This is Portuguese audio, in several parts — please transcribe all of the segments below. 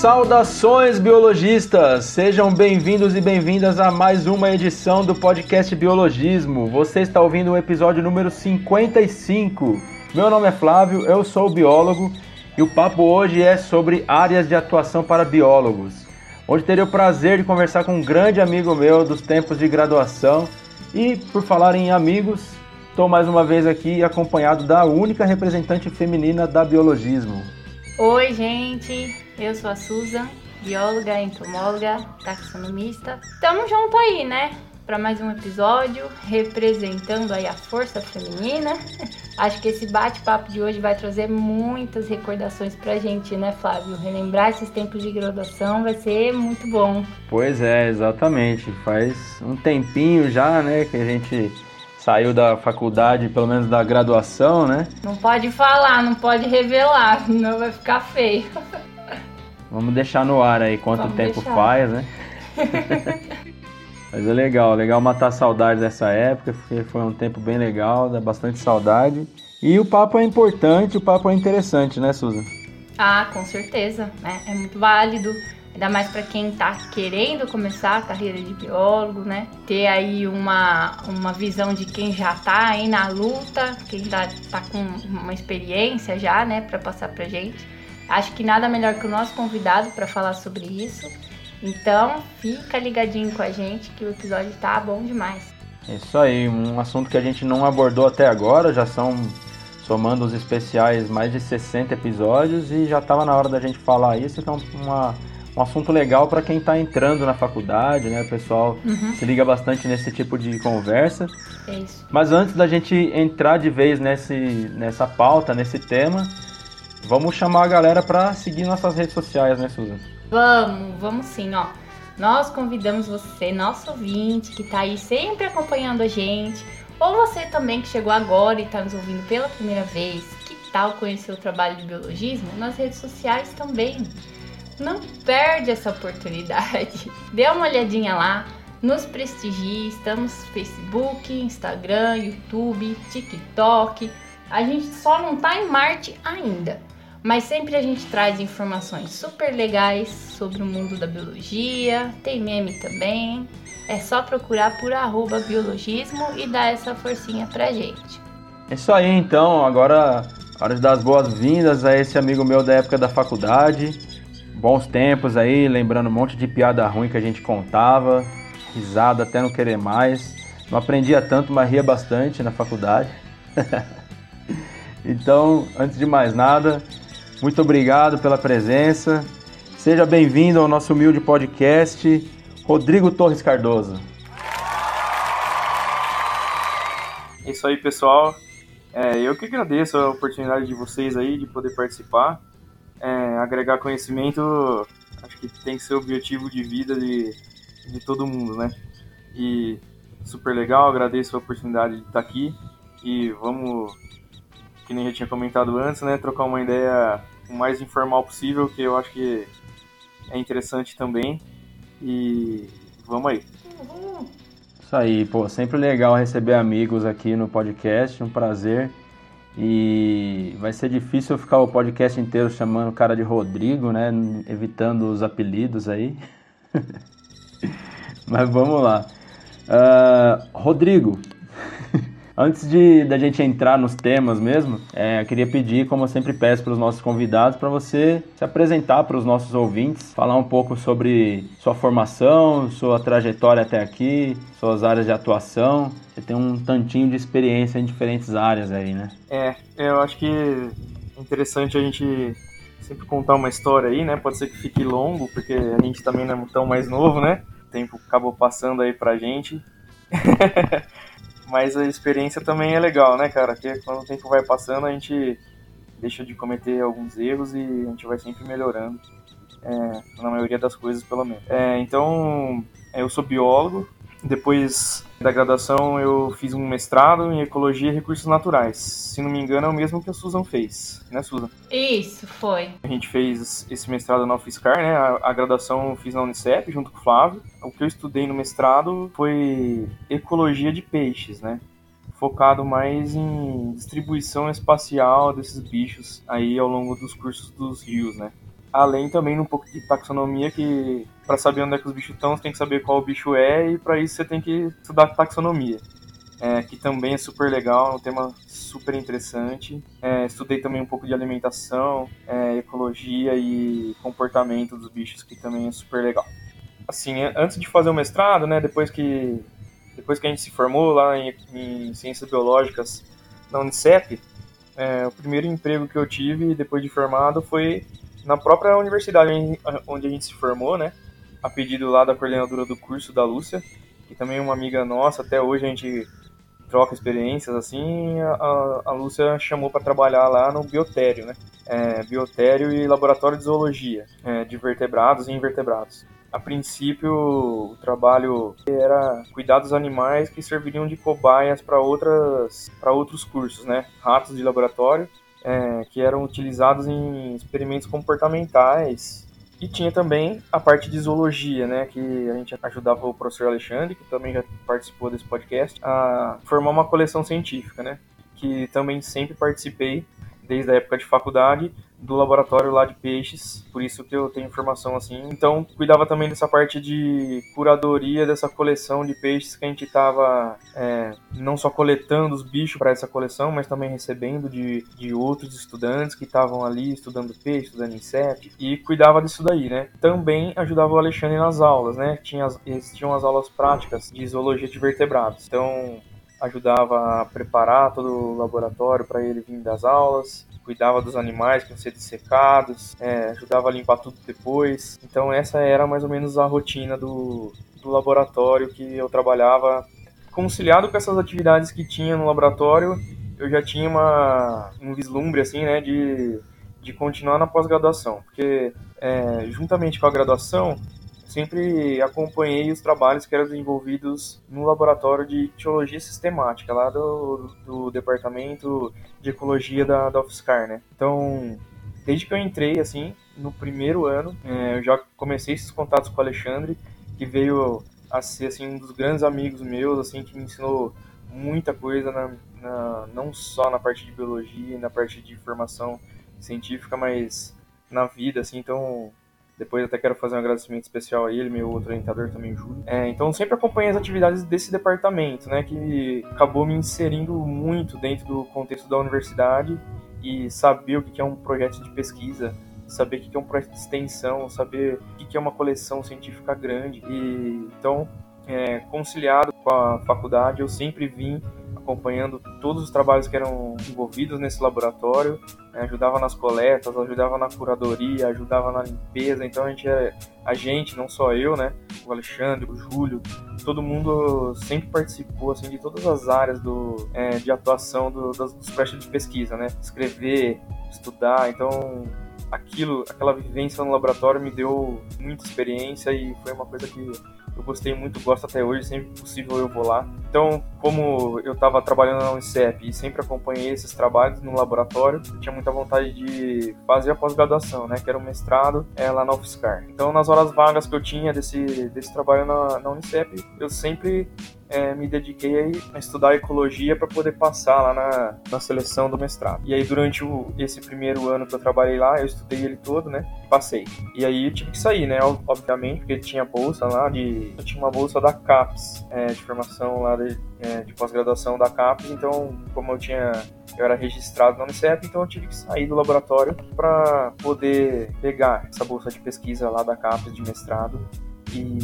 Saudações biologistas! Sejam bem-vindos e bem-vindas a mais uma edição do podcast Biologismo. Você está ouvindo o episódio número 55. Meu nome é Flávio, eu sou biólogo e o papo hoje é sobre áreas de atuação para biólogos, onde terei o prazer de conversar com um grande amigo meu dos tempos de graduação. E por falar em amigos, estou mais uma vez aqui acompanhado da única representante feminina da biologismo. Oi, gente, eu sou a Susan, bióloga, entomóloga, taxonomista. Tamo junto aí, né? Para mais um episódio representando aí a força feminina. Acho que esse bate-papo de hoje vai trazer muitas recordações pra gente, né, Flávio? Relembrar esses tempos de graduação vai ser muito bom. Pois é, exatamente. Faz um tempinho já, né, que a gente saiu da faculdade, pelo menos da graduação, né? Não pode falar, não pode revelar, senão vai ficar feio. Vamos deixar no ar aí quanto Vamos tempo deixar. faz, né? Mas é legal, legal matar a saudade dessa época, porque foi um tempo bem legal, dá bastante saudade. E o papo é importante, o papo é interessante, né, Susan? Ah, com certeza, né? É muito válido. Ainda mais para quem tá querendo começar a carreira de biólogo, né? Ter aí uma, uma visão de quem já tá aí na luta, quem tá, tá com uma experiência já, né, para passar pra gente. Acho que nada melhor que o nosso convidado para falar sobre isso. Então, fica ligadinho com a gente que o episódio tá bom demais. É Isso aí, um assunto que a gente não abordou até agora, já são, somando os especiais, mais de 60 episódios e já estava na hora da gente falar isso, é um, uma- um assunto legal para quem está entrando na faculdade, né? O pessoal Uhum. se liga bastante nesse tipo de conversa. É isso. Mas antes da gente entrar de vez nesse, nessa pauta, nesse tema, vamos chamar a galera para seguir nossas redes sociais, né, Susan? Vamos, vamos sim, ó. Nós convidamos você, nosso ouvinte, que tá aí sempre acompanhando a gente, ou você também que chegou agora e tá nos ouvindo pela primeira vez, que tal conhecer o trabalho de biologismo nas redes sociais também? Não perde essa oportunidade. Dê uma olhadinha lá, nos prestigie, estamos no Facebook, Instagram, YouTube, TikTok. A gente só não tá em Marte ainda. Mas sempre a gente traz informações super legais sobre o mundo da biologia, tem meme também. É só procurar por arroba biologismo e dar essa forcinha pra gente. É isso aí, então. Agora, hora de dar as boas-vindas a esse amigo meu da época da faculdade. Bons tempos aí, lembrando um monte de piada ruim que a gente contava. Risada até não querer mais. Não aprendia tanto, mas ria bastante na faculdade. então, antes de mais nada, muito obrigado pela presença. Seja bem-vindo ao nosso humilde podcast, Rodrigo Torres Cardoso. É isso aí, pessoal. É, eu que agradeço a oportunidade de vocês aí de poder participar. É, agregar conhecimento, acho que tem que ser o objetivo de vida de, de todo mundo, né? E super legal, agradeço a oportunidade de estar aqui. E vamos, que nem eu tinha comentado antes, né? Trocar uma ideia o mais informal possível, que eu acho que é interessante também. E vamos aí. Isso aí, pô, sempre legal receber amigos aqui no podcast, um prazer. E vai ser difícil eu ficar o podcast inteiro chamando o cara de Rodrigo, né? Evitando os apelidos aí. Mas vamos lá. Ah, Rodrigo, antes de da gente entrar nos temas mesmo, é, eu queria pedir, como eu sempre peço para os nossos convidados, para você se apresentar para os nossos ouvintes, falar um pouco sobre sua formação, sua trajetória até aqui, suas áreas de atuação. Você tem um tantinho de experiência em diferentes áreas aí, né? É, eu acho que é interessante a gente sempre contar uma história aí, né? Pode ser que fique longo, porque a gente também não é tão mais novo, né? O tempo acabou passando aí pra gente. Mas a experiência também é legal, né, cara? Porque quando o tempo vai passando, a gente deixa de cometer alguns erros e a gente vai sempre melhorando. É, na maioria das coisas, pelo menos. É, então, eu sou biólogo. Depois da graduação, eu fiz um mestrado em Ecologia e Recursos Naturais. Se não me engano, é o mesmo que a Susan fez, né, Susan? Isso, foi. A gente fez esse mestrado na UFSCar, né? A, a graduação eu fiz na Unicep, junto com o Flávio. O que eu estudei no mestrado foi ecologia de peixes, né? Focado mais em distribuição espacial desses bichos aí ao longo dos cursos dos rios, né? Além também um pouco de taxonomia que para saber onde é que os bichos estão, você tem que saber qual o bicho é e para isso você tem que estudar taxonomia. É, que também é super legal, é um tema super interessante. É, estudei também um pouco de alimentação, é, ecologia e comportamento dos bichos, que também é super legal. Assim, antes de fazer o mestrado, né, depois que depois que a gente se formou lá em, em ciências biológicas na Unicep, é, o primeiro emprego que eu tive depois de formado foi na própria universidade onde a gente se formou, né? A pedido lá da coordenadora do curso, da Lúcia, que também é uma amiga nossa, até hoje a gente troca experiências assim. A, a Lúcia chamou para trabalhar lá no biotério, né? É, biotério e laboratório de zoologia é, de vertebrados e invertebrados. A princípio, o trabalho era cuidar dos animais que serviriam de cobaias para outras para outros cursos, né? Ratos de laboratório é, que eram utilizados em experimentos comportamentais. E tinha também a parte de zoologia, né, que a gente ajudava o professor Alexandre, que também já participou desse podcast, a formar uma coleção científica, né, que também sempre participei desde a época de faculdade do laboratório lá de peixes, por isso que eu tenho informação assim. Então, cuidava também dessa parte de curadoria dessa coleção de peixes que a gente estava é, não só coletando os bichos para essa coleção, mas também recebendo de, de outros estudantes que estavam ali estudando peixe, estudando insetos, e cuidava disso daí, né? Também ajudava o Alexandre nas aulas, né? Tinha, eles tinham as aulas práticas de zoologia de vertebrados. Então, ajudava a preparar todo o laboratório para ele vir das aulas, cuidava dos animais que iam ser dissecados, é, ajudava a limpar tudo depois. Então essa era mais ou menos a rotina do, do laboratório que eu trabalhava. Conciliado com essas atividades que tinha no laboratório, eu já tinha uma, um vislumbre assim, né, de, de continuar na pós-graduação, porque é, juntamente com a graduação sempre acompanhei os trabalhos que eram desenvolvidos no laboratório de teologia sistemática, lá do, do departamento de ecologia da, da UFSCar, né? Então, desde que eu entrei, assim, no primeiro ano, é, eu já comecei esses contatos com o Alexandre, que veio a ser, assim, um dos grandes amigos meus, assim, que me ensinou muita coisa, na, na, não só na parte de biologia, na parte de formação científica, mas na vida, assim, então depois até quero fazer um agradecimento especial a ele, meu outro orientador também, Júlio. É, então sempre acompanhei as atividades desse departamento, né, que acabou me inserindo muito dentro do contexto da universidade e saber o que é um projeto de pesquisa, saber o que é um projeto de extensão, saber o que é uma coleção científica grande. E então, é, conciliado com a faculdade, eu sempre vim acompanhando todos os trabalhos que eram envolvidos nesse laboratório, né, ajudava nas coletas, ajudava na curadoria, ajudava na limpeza. Então a gente, é, a gente, não só eu, né, o Alexandre, o Júlio, todo mundo sempre participou assim de todas as áreas do, é, de atuação do, dos, dos projetos de pesquisa, né, escrever, estudar. Então aquilo, aquela vivência no laboratório me deu muita experiência e foi uma coisa que eu gostei muito, gosto até hoje, sempre que possível eu vou lá. Então, como eu estava trabalhando na Unicep e sempre acompanhei esses trabalhos no laboratório, eu tinha muita vontade de fazer a pós-graduação, né, que era o mestrado é, lá na UFSCar. Então, nas horas vagas que eu tinha desse, desse trabalho na, na eu sempre é, me dediquei a estudar ecologia para poder passar lá na, na seleção do mestrado. E aí, durante o, esse primeiro ano que eu trabalhei lá, eu estudei ele todo, né? Passei. E aí eu tive que sair, né? Obviamente, porque tinha bolsa lá de. Eu tinha uma bolsa da CAPES, é, de formação lá de, é, de pós-graduação da CAPES, então, como eu tinha. Eu era registrado na Unicef, então eu tive que sair do laboratório para poder pegar essa bolsa de pesquisa lá da CAPES de mestrado e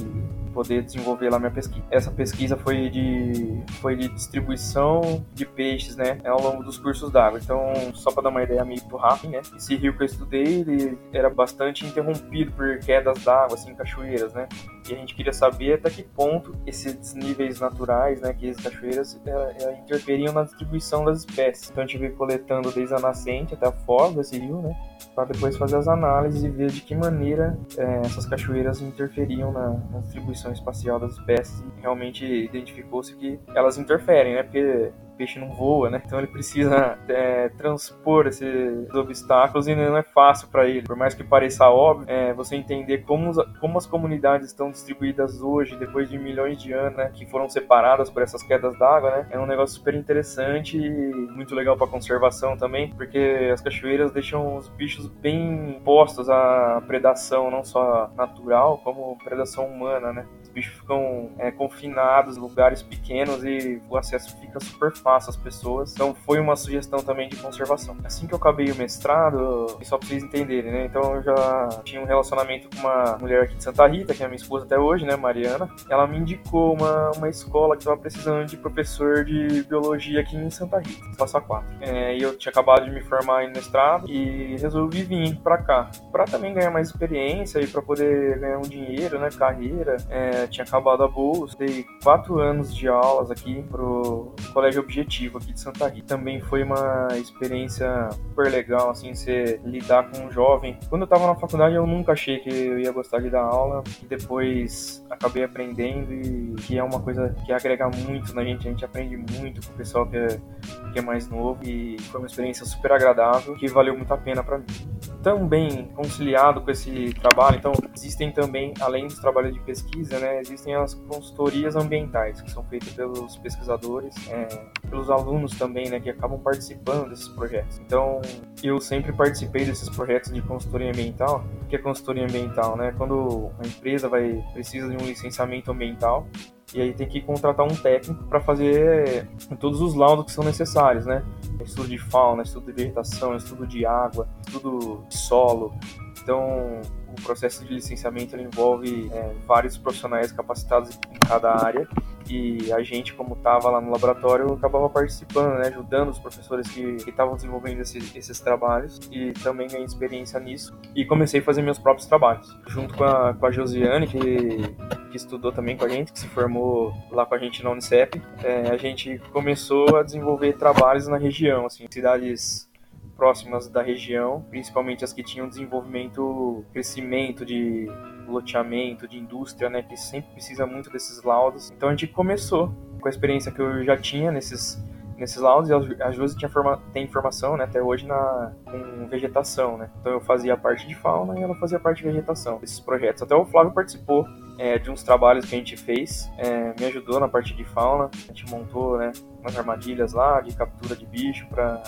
poder desenvolver lá minha pesquisa. Essa pesquisa foi de, foi de distribuição de peixes, né, ao longo dos cursos d'água. Então, só para dar uma ideia meio pro rápido, né, esse rio que eu estudei, ele era bastante interrompido por quedas d'água, assim, cachoeiras, né, e a gente queria saber até que ponto esses níveis naturais, né, que as cachoeiras é, é, interferiam na distribuição das espécies. Então, a gente veio coletando desde a nascente até a foz desse rio, né, para depois fazer as análises e ver de que maneira é, essas cachoeiras interferiam na, na, distribuição espacial das espécies realmente identificou-se que elas interferem, né? Porque peixe não voa, né? Então ele precisa é, transpor esses obstáculos e não é fácil para ele. Por mais que pareça óbvio, é, você entender como, como as comunidades estão distribuídas hoje, depois de milhões de anos, né, que foram separadas por essas quedas d'água, né? É um negócio super interessante e muito legal para conservação também, porque as cachoeiras deixam os bichos bem postos à predação, não só natural, como predação humana, né? Bichos ficam é, confinados lugares pequenos e o acesso fica super fácil às pessoas. Então foi uma sugestão também de conservação. Assim que eu acabei o mestrado, só pra vocês entenderem, né? Então eu já tinha um relacionamento com uma mulher aqui de Santa Rita, que é minha esposa até hoje, né, Mariana. Ela me indicou uma, uma escola que estava precisando de professor de biologia aqui em Santa Rita, Passa 4. É, e eu tinha acabado de me formar em mestrado e resolvi vir para cá, para também ganhar mais experiência e para poder ganhar um dinheiro, né, carreira. É, tinha acabado a bolsa, dei quatro anos de aulas aqui pro Colégio Objetivo aqui de Santa Rita. Também foi uma experiência super legal, assim, você lidar com um jovem. Quando eu tava na faculdade, eu nunca achei que eu ia gostar de dar aula, e depois acabei aprendendo e que é uma coisa que agrega muito na gente, a gente aprende muito com o pessoal que é, que é mais novo e foi uma experiência super agradável que valeu muito a pena para mim também conciliado com esse trabalho, então existem também, além dos trabalhos de pesquisa, né, existem as consultorias ambientais que são feitas pelos pesquisadores, é, pelos alunos também, né, que acabam participando desses projetos. Então, eu sempre participei desses projetos de consultoria ambiental. O que é consultoria ambiental, né? Quando uma empresa vai precisa de um licenciamento ambiental, e aí tem que contratar um técnico para fazer todos os laudos que são necessários, né? Estudo de fauna, estudo de vegetação, estudo de água, estudo de solo. Então, o processo de licenciamento envolve é, vários profissionais capacitados em cada área. E a gente, como estava lá no laboratório, acabava participando, né, ajudando os professores que estavam desenvolvendo esses, esses, trabalhos e também ganhei experiência nisso. E comecei a fazer meus próprios trabalhos, junto com a, com a Josiane, que, que estudou também com a gente, que se formou lá com a gente na Unicep, é, a gente começou a desenvolver trabalhos na região, assim, cidades próximas da região, principalmente as que tinham desenvolvimento, crescimento de loteamento, de indústria, né, que sempre precisa muito desses laudos. Então a gente começou com a experiência que eu já tinha nesses nesses laudos e a Josi tinha forma, tem formação né, até hoje na com vegetação, né? Então eu fazia a parte de fauna e ela fazia a parte de vegetação desses projetos. Até o Flávio participou é, de uns trabalhos que a gente fez, é, me ajudou na parte de fauna. A gente montou, né, umas armadilhas lá de captura de bicho para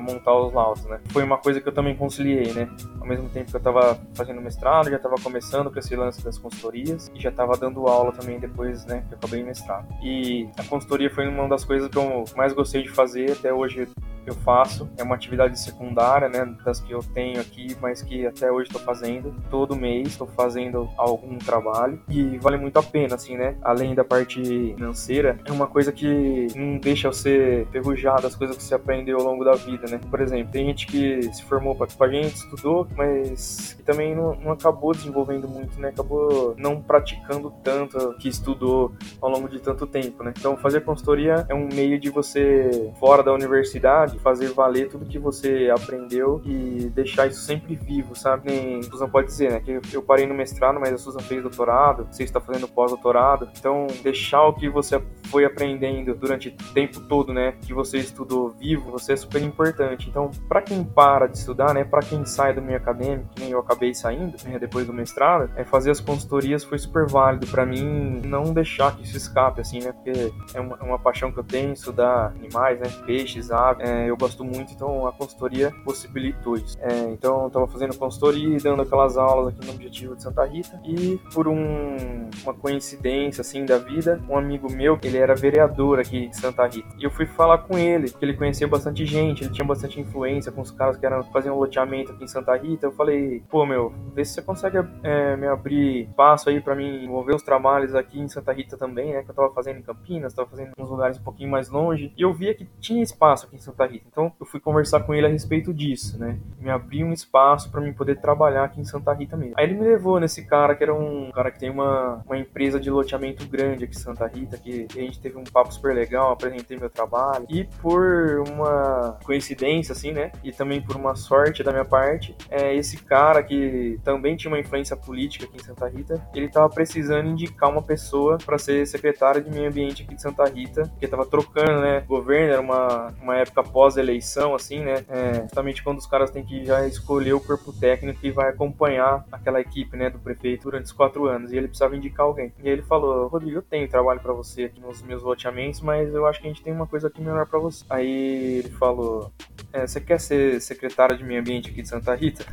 montar os laudos, né. Foi uma coisa que eu também conciliei, né. Ao mesmo tempo que eu estava fazendo mestrado, já estava começando com esse lance das consultorias e já estava dando aula também depois, né, que eu acabei mestrado. E a consultoria foi uma das coisas que eu mais gostei de fazer até hoje eu faço. É uma atividade secundária, né, das que eu tenho aqui, mas que até hoje estou fazendo. Todo mês estou fazendo algum trabalho e vale muito a pena, assim, né? Além da parte financeira, é uma coisa que não deixa você ferrujado as coisas que você aprendeu ao longo da vida, né? Por exemplo, tem gente que se formou com a gente, estudou, mas que também não, não acabou desenvolvendo muito, né? Acabou não praticando tanto que estudou ao longo de tanto tempo, né? Então, fazer consultoria é um meio de você, fora da universidade, de fazer valer tudo que você aprendeu e deixar isso sempre vivo, sabe? Nem a Susan pode dizer, né? Que eu parei no mestrado, mas a Susan fez doutorado, você está fazendo pós-doutorado. Então, deixar o que você foi aprendendo durante o tempo todo, né? Que você estudou vivo, você é super importante. Então, para quem para de estudar, né? Para quem sai do meio acadêmico, que nem eu acabei saindo, né, depois do mestrado, é fazer as consultorias foi super válido para mim não deixar que isso escape, assim, né? Porque é uma, é uma paixão que eu tenho, estudar animais, né? Peixes, aves, é, eu gosto muito, então a consultoria possibilitou isso. É, então eu estava fazendo consultoria e dando aquelas aulas aqui no Objetivo de Santa Rita e por um, uma coincidência assim da vida, um amigo meu, ele era vereador aqui em Santa Rita e eu fui falar com ele, que ele conhecia bastante gente, ele tinha bastante influência com os caras que eram faziam loteamento aqui em Santa Rita. Eu falei, pô meu, vê se você consegue é, me abrir espaço aí para mim envolver os trabalhos aqui em Santa Rita também, né? Que eu tava fazendo em Campinas, tava fazendo em uns lugares um pouquinho mais longe e eu via que tinha espaço aqui em Santa Rita Rita. Então eu fui conversar com ele a respeito disso, né? Me abriu um espaço para mim poder trabalhar aqui em Santa Rita mesmo. Aí ele me levou nesse cara que era um cara que tem uma, uma empresa de loteamento grande aqui em Santa Rita, que a gente teve um papo super legal, apresentei meu trabalho. E por uma coincidência, assim, né? E também por uma sorte da minha parte, é esse cara que também tinha uma influência política aqui em Santa Rita, ele tava precisando indicar uma pessoa para ser secretária de meio ambiente aqui de Santa Rita, porque tava trocando, né? O governo era uma, uma época pós-eleição, assim, né? É, justamente quando os caras têm que já escolher o corpo técnico que vai acompanhar aquela equipe, né, do prefeito durante os quatro anos. E ele precisava indicar alguém. E ele falou: Rodrigo, eu tenho trabalho para você aqui nos meus loteamentos, mas eu acho que a gente tem uma coisa aqui melhor para você. Aí ele falou: é, Você quer ser secretário de meio ambiente aqui de Santa Rita?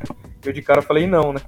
Eu de cara falei: Não, né?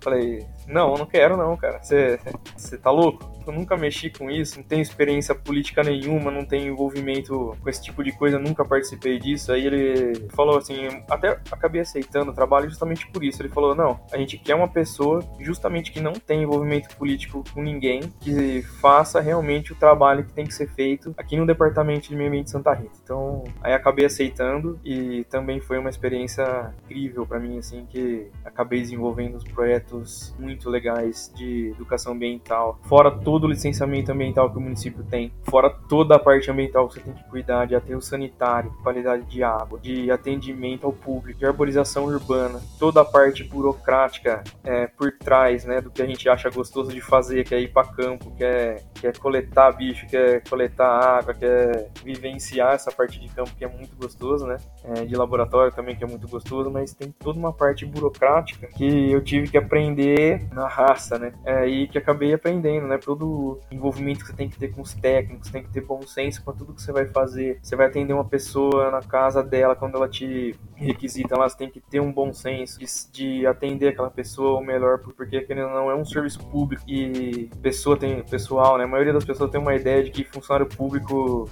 Falei, não, não quero não, cara. Você tá louco? Eu nunca mexi com isso, não tenho experiência política nenhuma, não tenho envolvimento com esse tipo de coisa, nunca participei disso. Aí ele falou assim, até acabei aceitando o trabalho justamente por isso. Ele falou, não, a gente quer uma pessoa justamente que não tem envolvimento político com ninguém, que faça realmente o trabalho que tem que ser feito aqui no departamento de meio ambiente de Santa Rita. Então, aí acabei aceitando e também foi uma experiência incrível para mim, assim, que acabei desenvolvendo os projetos muito legais de educação ambiental, fora todo o licenciamento ambiental que o município tem, fora toda a parte ambiental que você tem que cuidar de aterro sanitário, qualidade de água, de atendimento ao público, de arborização urbana, toda a parte burocrática é, por trás, né, do que a gente acha gostoso de fazer, que é ir para campo, que é, que é coletar bicho, que é coletar água, que é vivenciar essa parte de campo que é muito gostoso, né, é, de laboratório também que é muito gostoso, mas tem toda uma parte burocrática que eu tive que aprender na raça, né, é, e que acabei aprendendo, né, todo envolvimento que você tem que ter com os técnicos, tem que ter bom senso com tudo que você vai fazer. Você vai atender uma pessoa na casa dela quando ela te requisita, ela tem que ter um bom senso de, de atender aquela pessoa o melhor, porque querendo não é um serviço público e pessoa tem pessoal, né? A maioria das pessoas tem uma ideia de que funcionário público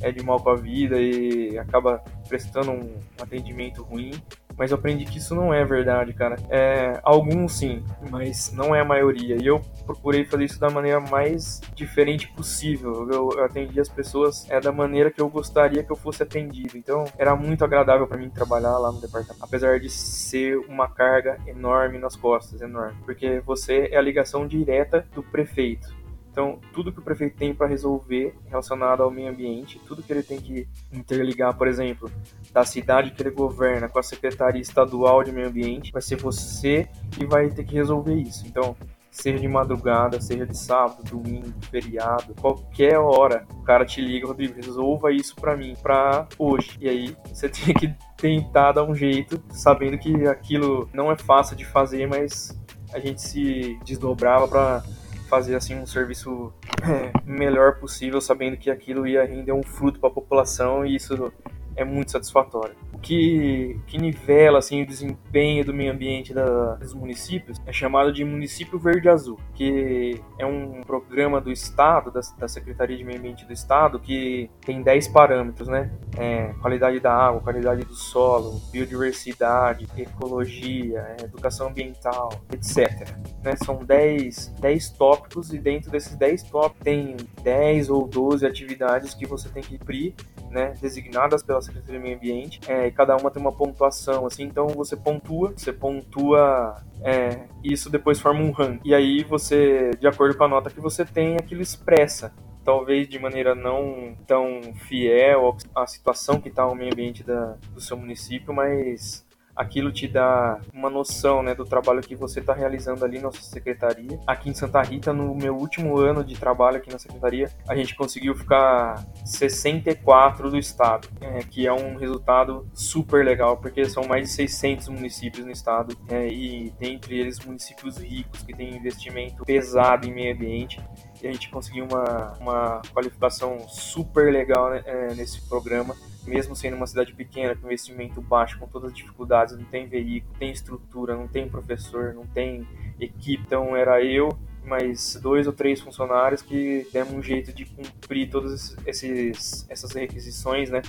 é de mal com a vida e acaba prestando um atendimento ruim mas eu aprendi que isso não é verdade, cara. É, alguns sim, mas não é a maioria. E eu procurei fazer isso da maneira mais diferente possível. Eu, eu atendi as pessoas é, da maneira que eu gostaria que eu fosse atendido. Então era muito agradável para mim trabalhar lá no departamento, apesar de ser uma carga enorme nas costas, enorme, porque você é a ligação direta do prefeito. Então, tudo que o prefeito tem para resolver relacionado ao meio ambiente, tudo que ele tem que interligar, por exemplo, da cidade que ele governa com a Secretaria Estadual de Meio Ambiente, vai ser você que vai ter que resolver isso. Então, seja de madrugada, seja de sábado, domingo, feriado, qualquer hora, o cara te liga, Rodrigo, resolva isso para mim, para hoje. E aí você tem que tentar dar um jeito, sabendo que aquilo não é fácil de fazer, mas a gente se desdobrava para fazer assim um serviço é, melhor possível, sabendo que aquilo ia render um fruto para a população e isso é muito satisfatório. Que, que nivela assim, o desempenho do meio ambiente da, dos municípios é chamado de Município Verde Azul, que é um programa do Estado, da, da Secretaria de Meio Ambiente do Estado, que tem 10 parâmetros, né? É, qualidade da água, qualidade do solo, biodiversidade, ecologia, é, educação ambiental, etc. Né? São 10, 10 tópicos e dentro desses 10 tópicos tem 10 ou 12 atividades que você tem que cumprir né, designadas pela Secretaria de Meio Ambiente, é, e cada uma tem uma pontuação, assim, então você pontua, você pontua é, isso depois forma um ranking. E aí você, de acordo com a nota que você tem, aquilo expressa talvez de maneira não tão fiel à situação que está o meio ambiente da, do seu município, mas aquilo te dá uma noção né, do trabalho que você está realizando ali na sua secretaria. Aqui em Santa Rita, no meu último ano de trabalho aqui na secretaria, a gente conseguiu ficar 64 do estado, é, que é um resultado super legal, porque são mais de 600 municípios no estado, é, e dentre eles municípios ricos, que têm investimento pesado em meio ambiente, e a gente conseguiu uma, uma qualificação super legal né, é, nesse programa mesmo sendo uma cidade pequena, com investimento baixo, com todas as dificuldades, não tem veículo, tem estrutura, não tem professor, não tem equipe. Então era eu mais dois ou três funcionários que demos um jeito de cumprir todas esses, essas requisições né,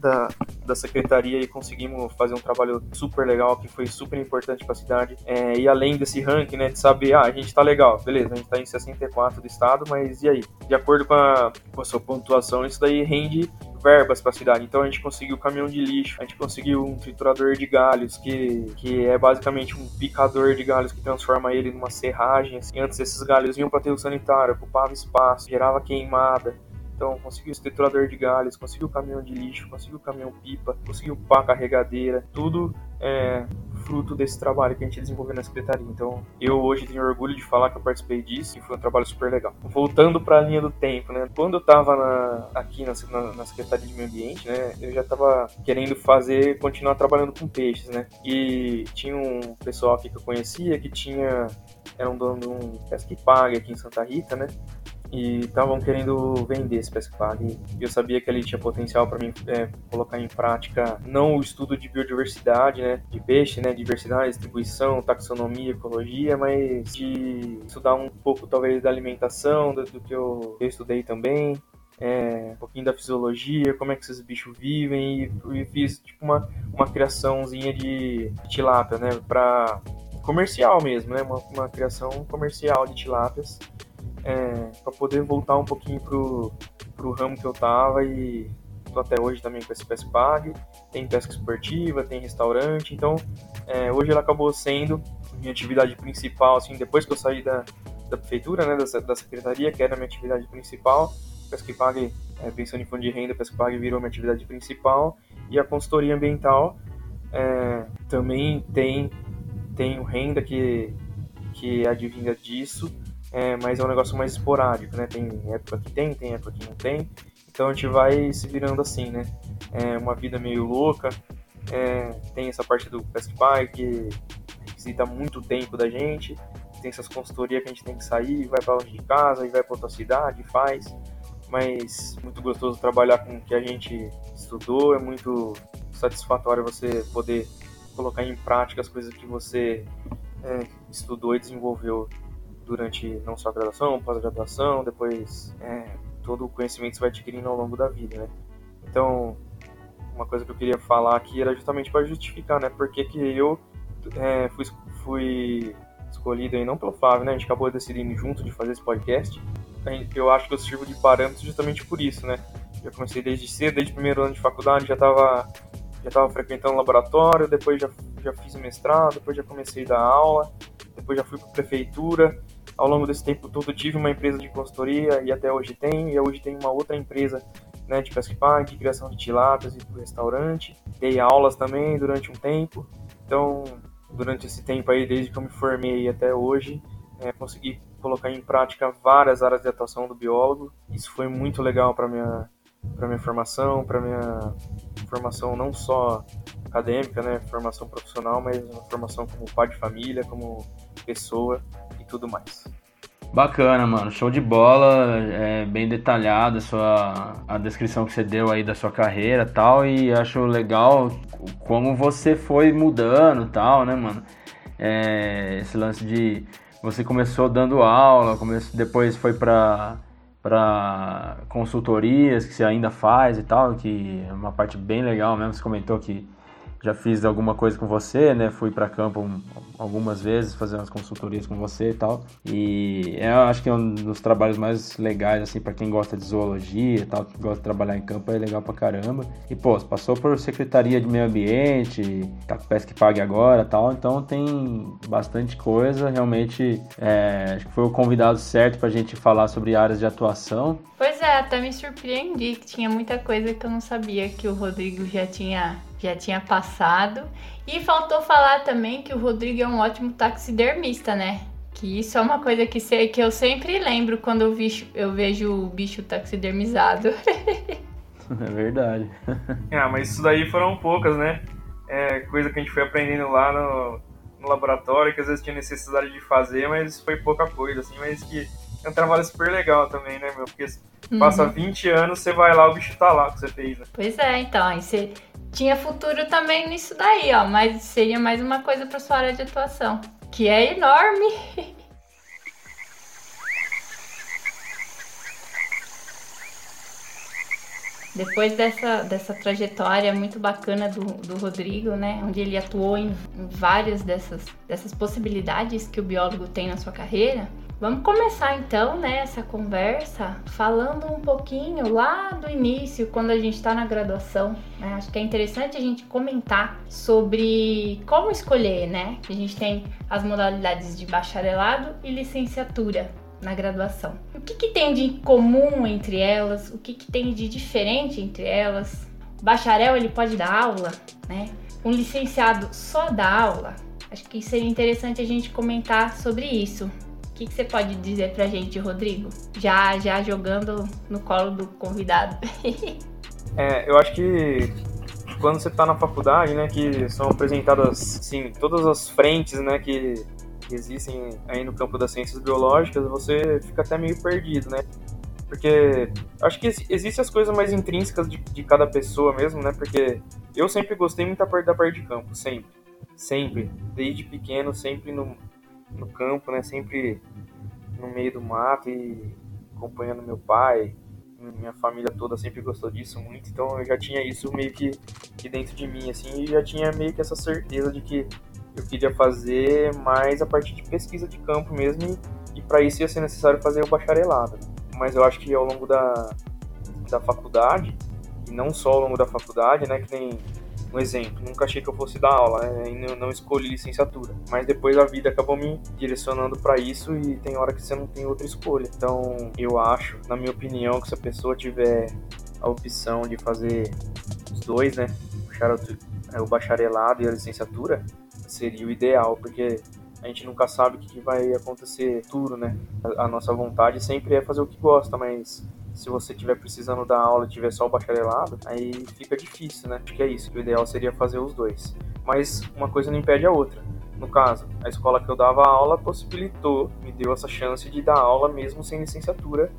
da, da secretaria e conseguimos fazer um trabalho super legal que foi super importante para a cidade. É, e além desse ranking, né, de saber, ah, a gente está legal, beleza, a gente está em 64 do estado, mas e aí? De acordo com a, com a sua pontuação, isso daí rende verbas para a cidade. Então a gente conseguiu caminhão de lixo, a gente conseguiu um triturador de galhos, que, que é basicamente um picador de galhos que transforma ele numa serragem. Assim. Antes esses galhos iam para aterro sanitário, ocupava espaço, gerava queimada. Então, conseguiu o triturador de galhos, conseguiu o caminhão de lixo, conseguiu o caminhão pipa, conseguiu pá carregadeira, tudo é, fruto desse trabalho que a gente desenvolveu na secretaria. Então, eu hoje tenho orgulho de falar que eu participei disso e foi um trabalho super legal. Voltando para a linha do tempo, né? Quando eu estava aqui na, na, na, Secretaria de Meio Ambiente, né? Eu já estava querendo fazer, continuar trabalhando com peixes, né? E tinha um pessoal aqui que eu conhecia que tinha era um dono de um pesca e pague aqui em Santa Rita, né? E estavam querendo vender esse Pescpag. E eu sabia que ele tinha potencial para mim é, colocar em prática não o estudo de biodiversidade, né, de peixe, né, diversidade, distribuição, taxonomia, ecologia, mas de estudar um pouco talvez da alimentação, do, do que eu, eu estudei também, é, um pouquinho da fisiologia, como é que esses bichos vivem e, e fiz tipo uma, uma criaçãozinha de tilápia, né, para comercial mesmo, né, uma, uma criação comercial de tilápias é, para poder voltar um pouquinho pro, pro ramo que eu tava e tô até hoje também com esse Pag. Tem pesca esportiva, tem restaurante, então é, hoje ela acabou sendo minha atividade principal, assim, depois que eu saí da, da prefeitura, né, da, da secretaria, que era minha atividade principal, Pesca Pag, é, pensando em fundo de renda, Pesca Pag virou minha atividade principal, e a consultoria ambiental é, também tem, tem renda que, que advinha disso, é, mas é um negócio mais esporádico, né? Tem época que tem, tem época que não tem. Então a gente vai se virando assim, né? É uma vida meio louca. É, tem essa parte do Pesque Pai que requisita muito tempo da gente. Tem essas consultorias que a gente tem que sair, vai para longe de casa, e vai para outra cidade, faz. Mas muito gostoso trabalhar com o que a gente estudou, é muito satisfatório você poder colocar em prática as coisas que você é, estudou e desenvolveu durante não só a graduação, pós-graduação, depois é, todo o conhecimento que você vai adquirindo ao longo da vida, né? Então, uma coisa que eu queria falar aqui era justamente para justificar, né? Porque que eu é, fui, fui escolhido aí não pelo Flávio, né? A gente acabou decidindo junto de fazer esse podcast. Eu acho que eu sirvo de parâmetro justamente por isso, né? Já comecei desde cedo, desde o primeiro ano de faculdade, já estava já tava frequentando laboratório, depois já, já fiz mestrado, depois já comecei a dar aula, depois já fui para prefeitura, ao longo desse tempo todo tive uma empresa de consultoria e até hoje tem, e hoje tem uma outra empresa né, de pesca de criação de tilápias e do restaurante. Dei aulas também durante um tempo. Então, durante esse tempo aí, desde que eu me formei até hoje, é, consegui colocar em prática várias áreas de atuação do biólogo. Isso foi muito legal para minha para minha formação, para minha formação não só acadêmica, né, formação profissional, mas uma formação como pai de família, como pessoa tudo mais. Bacana, mano. Show de bola. É bem detalhada a sua a descrição que você deu aí da sua carreira tal. E acho legal como você foi mudando tal, né, mano? É, esse lance de você começou dando aula, começou, depois foi para para consultorias que você ainda faz e tal, que é uma parte bem legal mesmo. Você comentou que já fiz alguma coisa com você, né? Fui para campo algumas vezes fazer umas consultorias com você e tal. E é, eu acho que é um dos trabalhos mais legais assim para quem gosta de zoologia e tal, que gosta de trabalhar em campo, é legal pra caramba. E pô, passou por Secretaria de Meio Ambiente, tá com Pesca que Pague agora, tal. Então tem bastante coisa, realmente é, acho que foi o convidado certo pra gente falar sobre áreas de atuação. Pois é, até me surpreendi que tinha muita coisa que eu não sabia que o Rodrigo já tinha já tinha passado. E faltou falar também que o Rodrigo é um ótimo taxidermista, né? Que isso é uma coisa que, se, que eu sempre lembro quando eu, vi, eu vejo o bicho taxidermizado. é verdade. ah, mas isso daí foram poucas, né? É coisa que a gente foi aprendendo lá no, no laboratório, que às vezes tinha necessidade de fazer, mas foi pouca coisa, assim, mas que é um trabalho super legal também, né, meu? Porque uhum. passa 20 anos, você vai lá, o bicho tá lá que você fez, né? Pois é, então, aí você tinha futuro também nisso daí, ó, mas seria mais uma coisa para sua área de atuação, que é enorme. Depois dessa, dessa trajetória muito bacana do, do Rodrigo, né, onde ele atuou em, em várias dessas, dessas possibilidades que o biólogo tem na sua carreira, Vamos começar então né, conversa falando um pouquinho lá do início, quando a gente está na graduação. Né? Acho que é interessante a gente comentar sobre como escolher, né? A gente tem as modalidades de bacharelado e licenciatura. na graduação. O que, que tem de comum entre elas? O que, que tem de diferente entre elas? O bacharel ele pode dar aula, né? Um licenciado só dá aula. Acho que seria interessante a gente comentar sobre isso. Que, que você pode dizer pra gente, Rodrigo? Já, já jogando no colo do convidado. é, eu acho que quando você está na faculdade, né, que são apresentadas, sim, todas as frentes, né, que existem aí no campo das ciências biológicas, você fica até meio perdido, né? Porque acho que existem as coisas mais intrínsecas de, de cada pessoa mesmo, né? Porque eu sempre gostei muito da parte da parte de campo, sempre. Sempre. Desde pequeno, sempre no, no campo, né? Sempre no meio do mato e acompanhando meu pai, minha família toda sempre gostou disso muito, então eu já tinha isso meio que, que dentro de mim, assim, e já tinha meio que essa certeza de que eu queria fazer mais a parte de pesquisa de campo mesmo, e, e para isso ia ser necessário fazer o bacharelado. Mas eu acho que ao longo da, da faculdade, e não só ao longo da faculdade, né, que nem um exemplo, nunca achei que eu fosse dar aula, né? E não escolhi licenciatura. Mas depois a vida acabou me direcionando para isso e tem hora que você não tem outra escolha. Então, eu acho, na minha opinião, que se a pessoa tiver a opção de fazer os dois, né? O bacharelado e a licenciatura, seria o ideal, porque a gente nunca sabe o que vai acontecer tudo, né? A nossa vontade sempre é fazer o que gosta, mas se você estiver precisando dar aula e tiver só o bacharelado, aí fica difícil, né? Acho que é isso. O ideal seria fazer os dois. Mas uma coisa não impede a outra. No caso, a escola que eu dava aula possibilitou, me deu essa chance de dar aula mesmo sem licenciatura,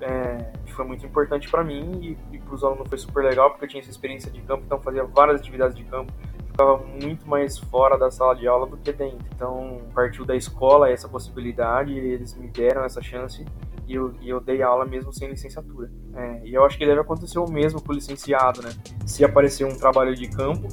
é, foi muito importante para mim e, e para os alunos foi super legal porque eu tinha essa experiência de campo, então fazia várias atividades de campo, ficava muito mais fora da sala de aula do que dentro. Então partiu da escola essa possibilidade, eles me deram essa chance e eu, e eu dei aula mesmo sem licenciatura. É, e eu acho que deve acontecer o mesmo com o licenciado, né? Se aparecer um trabalho de campo,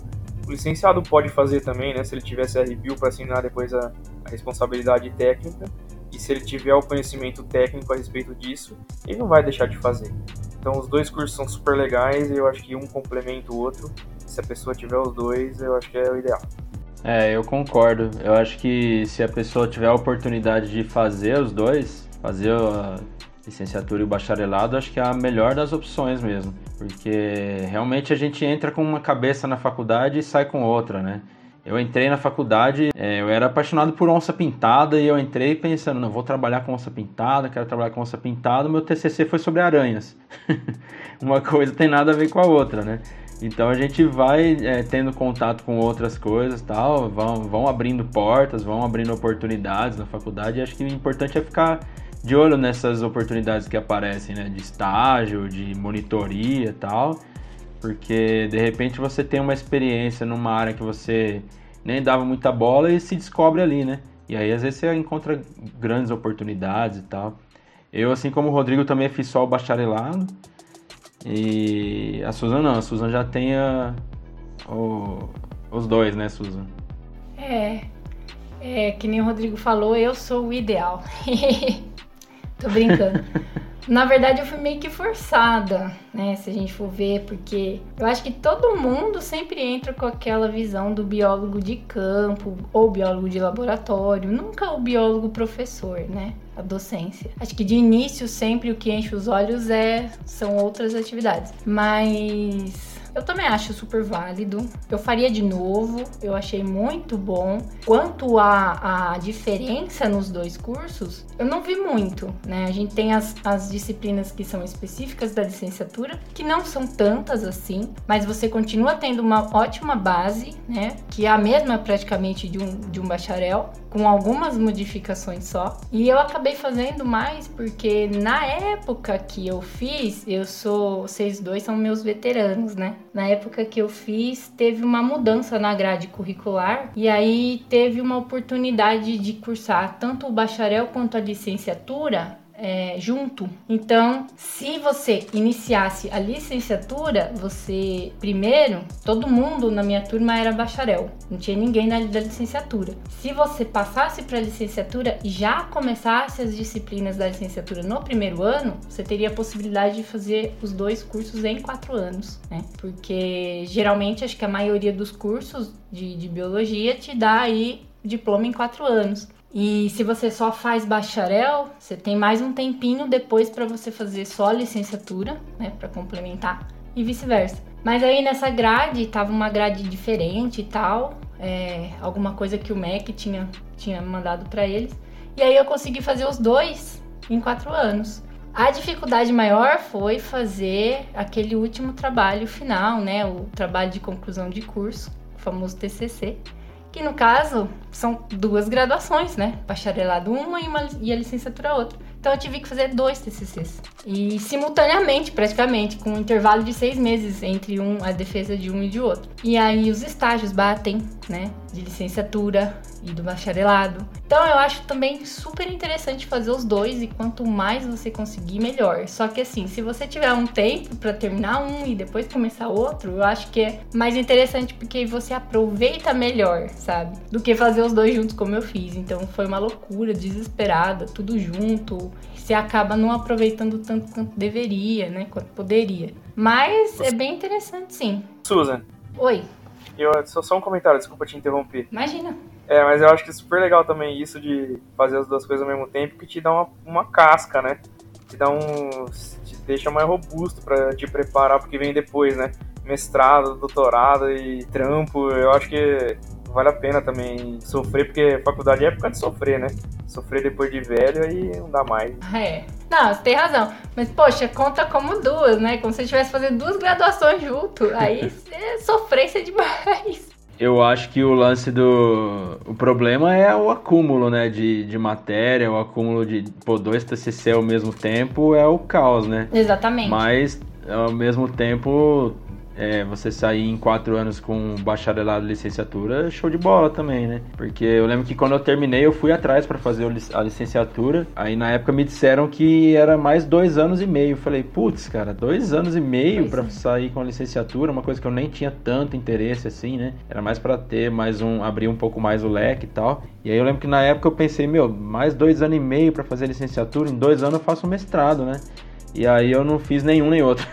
o licenciado pode fazer também, né? Se ele tiver CRBio para assinar depois a, a responsabilidade técnica e se ele tiver o conhecimento técnico a respeito disso, ele não vai deixar de fazer. Então os dois cursos são super legais e eu acho que um complementa o outro. Se a pessoa tiver os dois, eu acho que é o ideal. É, eu concordo. Eu acho que se a pessoa tiver a oportunidade de fazer os dois, fazer a licenciatura e o bacharelado, acho que é a melhor das opções mesmo, porque realmente a gente entra com uma cabeça na faculdade e sai com outra, né? Eu entrei na faculdade, é, eu era apaixonado por onça pintada e eu entrei pensando, não, vou trabalhar com onça pintada, quero trabalhar com onça pintada. Meu TCC foi sobre aranhas. uma coisa tem nada a ver com a outra, né? Então a gente vai é, tendo contato com outras coisas, tal, vão, vão abrindo portas, vão abrindo oportunidades na faculdade. E acho que o importante é ficar de olho nessas oportunidades que aparecem, né? De estágio, de monitoria e tal. Porque de repente você tem uma experiência numa área que você nem dava muita bola e se descobre ali, né? E aí às vezes você encontra grandes oportunidades e tal. Eu, assim como o Rodrigo, também fiz só o bacharelado. E a Susan não, a Susan já tem a, o, os dois, né, Susan? É, é, que nem o Rodrigo falou, eu sou o ideal. Tô brincando. Na verdade, eu fui meio que forçada, né? Se a gente for ver, porque eu acho que todo mundo sempre entra com aquela visão do biólogo de campo ou biólogo de laboratório, nunca o biólogo professor, né? A docência. Acho que de início sempre o que enche os olhos é são outras atividades, mas eu também acho super válido. Eu faria de novo, eu achei muito bom. Quanto à, à diferença nos dois cursos, eu não vi muito, né? A gente tem as, as disciplinas que são específicas da licenciatura, que não são tantas assim, mas você continua tendo uma ótima base, né? Que é a mesma praticamente de um, de um bacharel, com algumas modificações só. E eu acabei fazendo mais porque na época que eu fiz, eu sou. Vocês dois são meus veteranos, né? Na época que eu fiz, teve uma mudança na grade curricular e aí teve uma oportunidade de cursar tanto o bacharel quanto a licenciatura é, junto. Então, se você iniciasse a licenciatura, você primeiro, todo mundo na minha turma era bacharel, não tinha ninguém na da licenciatura. Se você passasse para a licenciatura e já começasse as disciplinas da licenciatura no primeiro ano, você teria a possibilidade de fazer os dois cursos em quatro anos, né? Porque geralmente acho que a maioria dos cursos de, de biologia te dá aí diploma em quatro anos. E se você só faz bacharel, você tem mais um tempinho depois para você fazer só licenciatura, né, para complementar e vice-versa. Mas aí nessa grade tava uma grade diferente e tal, é, alguma coisa que o MEC tinha tinha mandado para eles. E aí eu consegui fazer os dois em quatro anos. A dificuldade maior foi fazer aquele último trabalho final, né? O trabalho de conclusão de curso, o famoso TCC, que no caso são duas graduações, né? Bacharelado uma e, uma, e a licenciatura outra. Então eu tive que fazer dois TCCs. E simultaneamente, praticamente, com um intervalo de seis meses entre um, a defesa de um e de outro. E aí os estágios batem, né? De licenciatura e do bacharelado. Então eu acho também super interessante fazer os dois e quanto mais você conseguir, melhor. Só que assim, se você tiver um tempo para terminar um e depois começar outro, eu acho que é mais interessante porque você aproveita melhor, sabe? Do que fazer os dois juntos como eu fiz. Então foi uma loucura, desesperada, tudo junto. Você acaba não aproveitando tanto quanto deveria, né? Quanto poderia. Mas é bem interessante, sim. Susan. Oi. Eu, só, só um comentário, desculpa te interromper. Imagina. É, mas eu acho que é super legal também isso de fazer as duas coisas ao mesmo tempo, que te dá uma, uma casca, né? Te dá um. te deixa mais robusto para te preparar porque vem depois, né? Mestrado, doutorado e trampo. Eu acho que vale a pena também sofrer, porque faculdade é época de sofrer, né? Sofrer depois de velho aí não dá mais. É. Não, você tem razão. Mas, poxa, conta como duas, né? Como se você estivesse fazendo duas graduações junto. Aí é sofrência demais. Eu acho que o lance do. O problema é o acúmulo, né? De, de matéria, o acúmulo de pô, dois TCC ao mesmo tempo é o caos, né? Exatamente. Mas, ao mesmo tempo, é, você sair em quatro anos com bacharelado e licenciatura, show de bola também, né? Porque eu lembro que quando eu terminei, eu fui atrás para fazer a licenciatura. Aí na época me disseram que era mais dois anos e meio. Eu falei, putz, cara, dois anos e meio para sair com a licenciatura, uma coisa que eu nem tinha tanto interesse assim, né? Era mais para ter mais um, abrir um pouco mais o leque e tal. E aí eu lembro que na época eu pensei, meu, mais dois anos e meio para fazer licenciatura, em dois anos eu faço mestrado, né? E aí eu não fiz nenhum nem outro.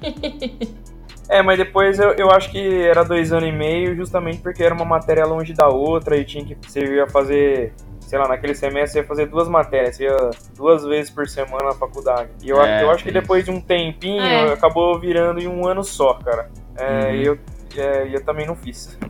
É, mas depois eu, eu acho que era dois anos e meio, justamente porque era uma matéria longe da outra e tinha que. Você ia fazer sei lá, naquele semestre você ia fazer duas matérias, você ia duas vezes por semana na faculdade. E eu, é, eu acho que depois de um tempinho, é. acabou virando em um ano só, cara. É, uhum. E eu, é, eu também não fiz.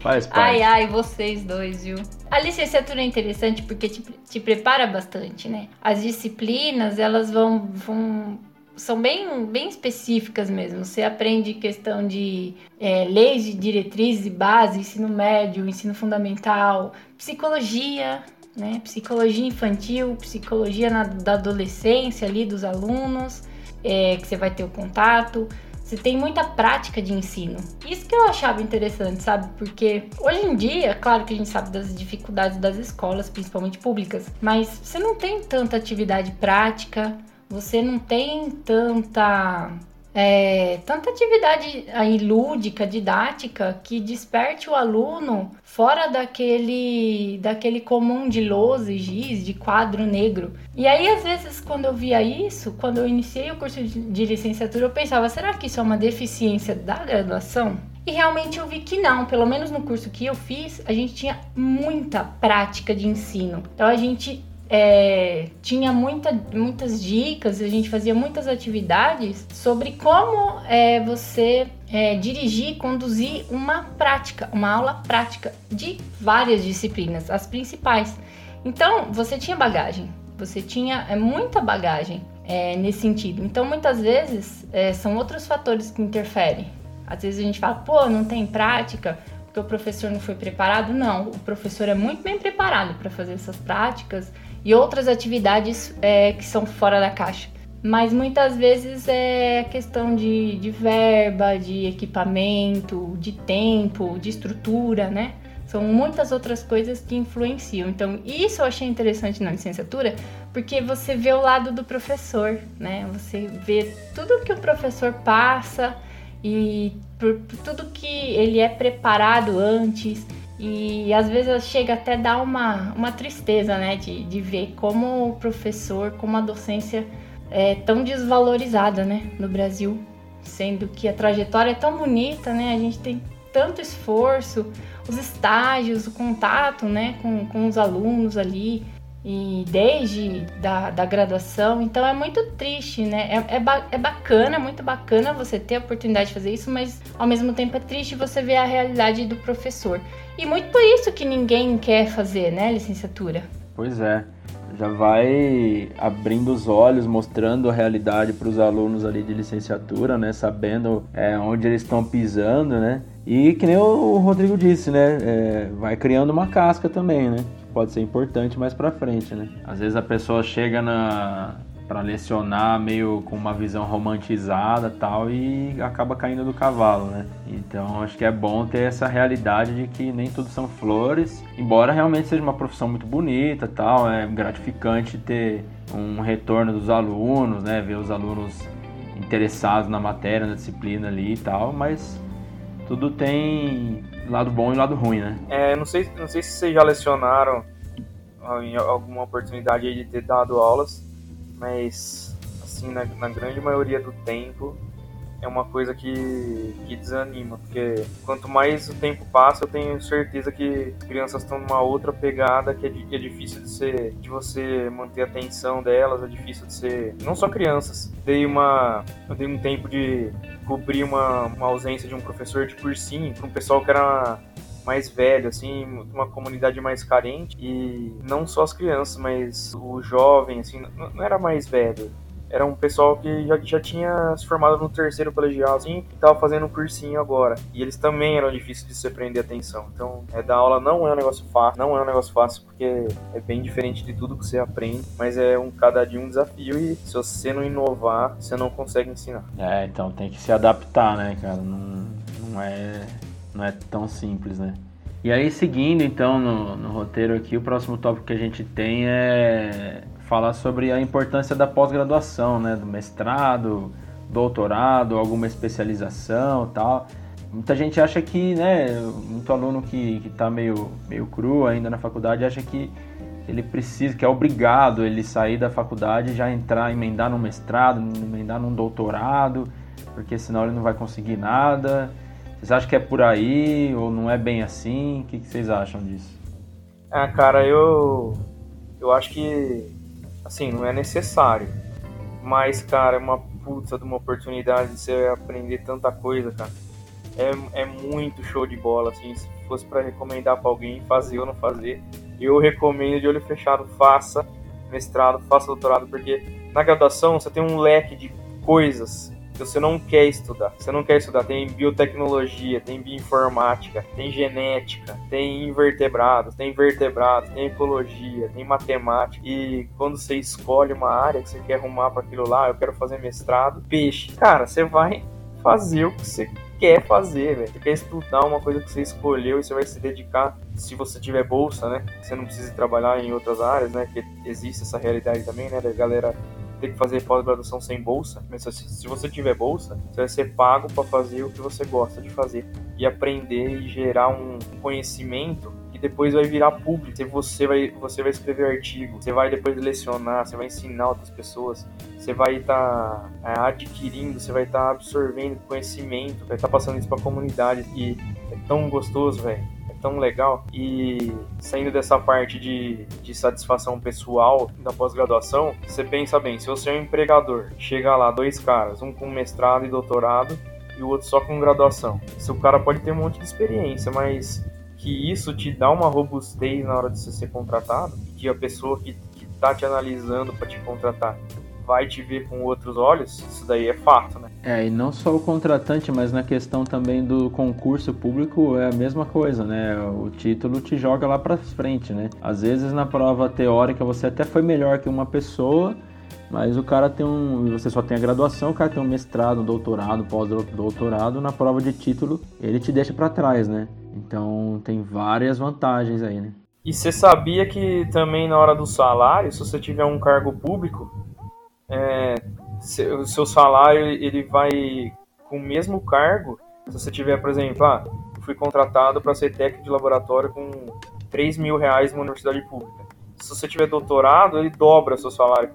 Faz, ai, ai, vocês dois, viu? A licenciatura é interessante porque te, te prepara bastante, né? As disciplinas, elas vão, vão são bem, bem específicas mesmo. Você aprende questão de é, leis de diretrizes e base, ensino médio, ensino fundamental, psicologia, né? Psicologia infantil, psicologia na, da adolescência ali dos alunos, é, que você vai ter o contato. Você tem muita prática de ensino. Isso que eu achava interessante, sabe? Porque hoje em dia, claro que a gente sabe das dificuldades das escolas, principalmente públicas, mas você não tem tanta atividade prática você não tem tanta é, tanta atividade aí lúdica, didática, que desperte o aluno fora daquele, daquele comum de lousa e giz, de quadro negro. E aí, às vezes, quando eu via isso, quando eu iniciei o curso de, de licenciatura, eu pensava, será que isso é uma deficiência da graduação? E realmente eu vi que não, pelo menos no curso que eu fiz, a gente tinha muita prática de ensino. Então a gente é, tinha muita, muitas dicas, a gente fazia muitas atividades sobre como é, você é, dirigir, conduzir uma prática, uma aula prática de várias disciplinas, as principais. Então, você tinha bagagem, você tinha é, muita bagagem é, nesse sentido. Então, muitas vezes, é, são outros fatores que interferem. Às vezes a gente fala, pô, não tem prática, porque o professor não foi preparado. Não, o professor é muito bem preparado para fazer essas práticas e outras atividades é, que são fora da caixa. Mas muitas vezes é questão de, de verba, de equipamento, de tempo, de estrutura, né? São muitas outras coisas que influenciam. Então, isso eu achei interessante na licenciatura, porque você vê o lado do professor, né? Você vê tudo que o professor passa e por, por tudo que ele é preparado antes e às vezes chega até dar uma, uma tristeza, né? De, de ver como o professor, como a docência é tão desvalorizada, né? No Brasil. Sendo que a trajetória é tão bonita, né? A gente tem tanto esforço. os estágios, o contato, né, com, com os alunos ali e desde da, da graduação, então é muito triste, né? É, é, ba é bacana, muito bacana você ter a oportunidade de fazer isso, mas ao mesmo tempo é triste você ver a realidade do professor. E muito por isso que ninguém quer fazer, né, licenciatura. Pois é, já vai abrindo os olhos, mostrando a realidade para os alunos ali de licenciatura, né, sabendo é, onde eles estão pisando, né? E que nem o Rodrigo disse, né, é, vai criando uma casca também, né? Pode ser importante mais para frente, né? Às vezes a pessoa chega na para lecionar meio com uma visão romantizada tal e acaba caindo do cavalo, né? Então acho que é bom ter essa realidade de que nem tudo são flores, embora realmente seja uma profissão muito bonita tal, é gratificante ter um retorno dos alunos, né? Ver os alunos interessados na matéria, na disciplina ali e tal, mas tudo tem lado bom e lado ruim, né? É, não sei, não sei se vocês já lecionaram em alguma oportunidade de ter dado aulas, mas assim, na, na grande maioria do tempo é uma coisa que, que desanima, porque quanto mais o tempo passa, eu tenho certeza que crianças estão numa outra pegada que é, é difícil de ser, de você manter a atenção delas, é difícil de ser, não só crianças. Dei uma, eu dei um tempo de cobrir uma, uma ausência de um professor de cursinho para um pessoal que era mais velho, assim, uma comunidade mais carente e não só as crianças, mas o jovem, assim, não era mais velho, era um pessoal que já, já tinha se formado no terceiro colegial, assim, e tava fazendo um cursinho agora. E eles também eram difíceis de se prender atenção. Então, é, dar aula não é um negócio fácil, não é um negócio fácil, porque é bem diferente de tudo que você aprende, mas é um cada dia um desafio e se você não inovar, você não consegue ensinar. É, então tem que se adaptar, né, cara? Não, não é não é tão simples, né? E aí, seguindo então no, no roteiro aqui, o próximo tópico que a gente tem é falar sobre a importância da pós-graduação, né? Do mestrado, doutorado, alguma especialização tal. Muita gente acha que, né, muito aluno que, está meio, meio cru ainda na faculdade acha que ele precisa, que é obrigado ele sair da faculdade já entrar, emendar num mestrado, emendar num doutorado, porque senão ele não vai conseguir nada. Vocês acham que é por aí ou não é bem assim? O que, vocês acham disso? Ah, cara, eu eu acho que assim, não é necessário. Mas, cara, é uma puta de uma oportunidade de você aprender tanta coisa, cara. É, é muito show de bola, assim, se fosse para recomendar para alguém fazer ou não fazer, eu recomendo de olho fechado, faça mestrado, faça doutorado, porque na graduação você tem um leque de coisas você não quer estudar. Você não quer estudar. Tem biotecnologia, tem bioinformática, tem genética, tem invertebrados, tem vertebrados, tem ecologia, tem matemática. E quando você escolhe uma área que você quer arrumar para aquilo lá, eu quero fazer mestrado, peixe. Cara, você vai fazer o que você quer fazer, velho. Você quer estudar uma coisa que você escolheu e você vai se dedicar, se você tiver bolsa, né? Você não precisa trabalhar em outras áreas, né? Porque existe essa realidade também, né? Da galera ter que fazer pós-graduação sem bolsa, mas se você tiver bolsa, você vai ser pago para fazer o que você gosta de fazer e aprender e gerar um conhecimento que depois vai virar público. Você vai, você vai escrever artigo, você vai depois lecionar, você vai ensinar outras pessoas, você vai estar tá, é, adquirindo, você vai estar tá absorvendo conhecimento, vai estar tá passando isso para a comunidade e é tão gostoso, velho tão legal. E saindo dessa parte de, de satisfação pessoal da pós-graduação, você pensa bem, se você é um empregador, chega lá dois caras, um com mestrado e doutorado e o outro só com graduação. Esse cara pode ter um monte de experiência, mas que isso te dá uma robustez na hora de você ser contratado, que a pessoa que, que tá te analisando para te contratar vai te ver com outros olhos, isso daí é fato, né? É, e não só o contratante, mas na questão também do concurso público é a mesma coisa, né? O título te joga lá para frente, né? Às vezes na prova teórica você até foi melhor que uma pessoa, mas o cara tem um. Você só tem a graduação, o cara tem um mestrado, um doutorado, pós-doutorado, na prova de título ele te deixa para trás, né? Então tem várias vantagens aí, né? E você sabia que também na hora do salário, se você tiver um cargo público, é, o seu salário ele vai com o mesmo cargo. Se você tiver, por exemplo, ah, fui contratado para ser técnico de laboratório com 3 mil reais numa universidade pública. Se você tiver doutorado, ele dobra seu salário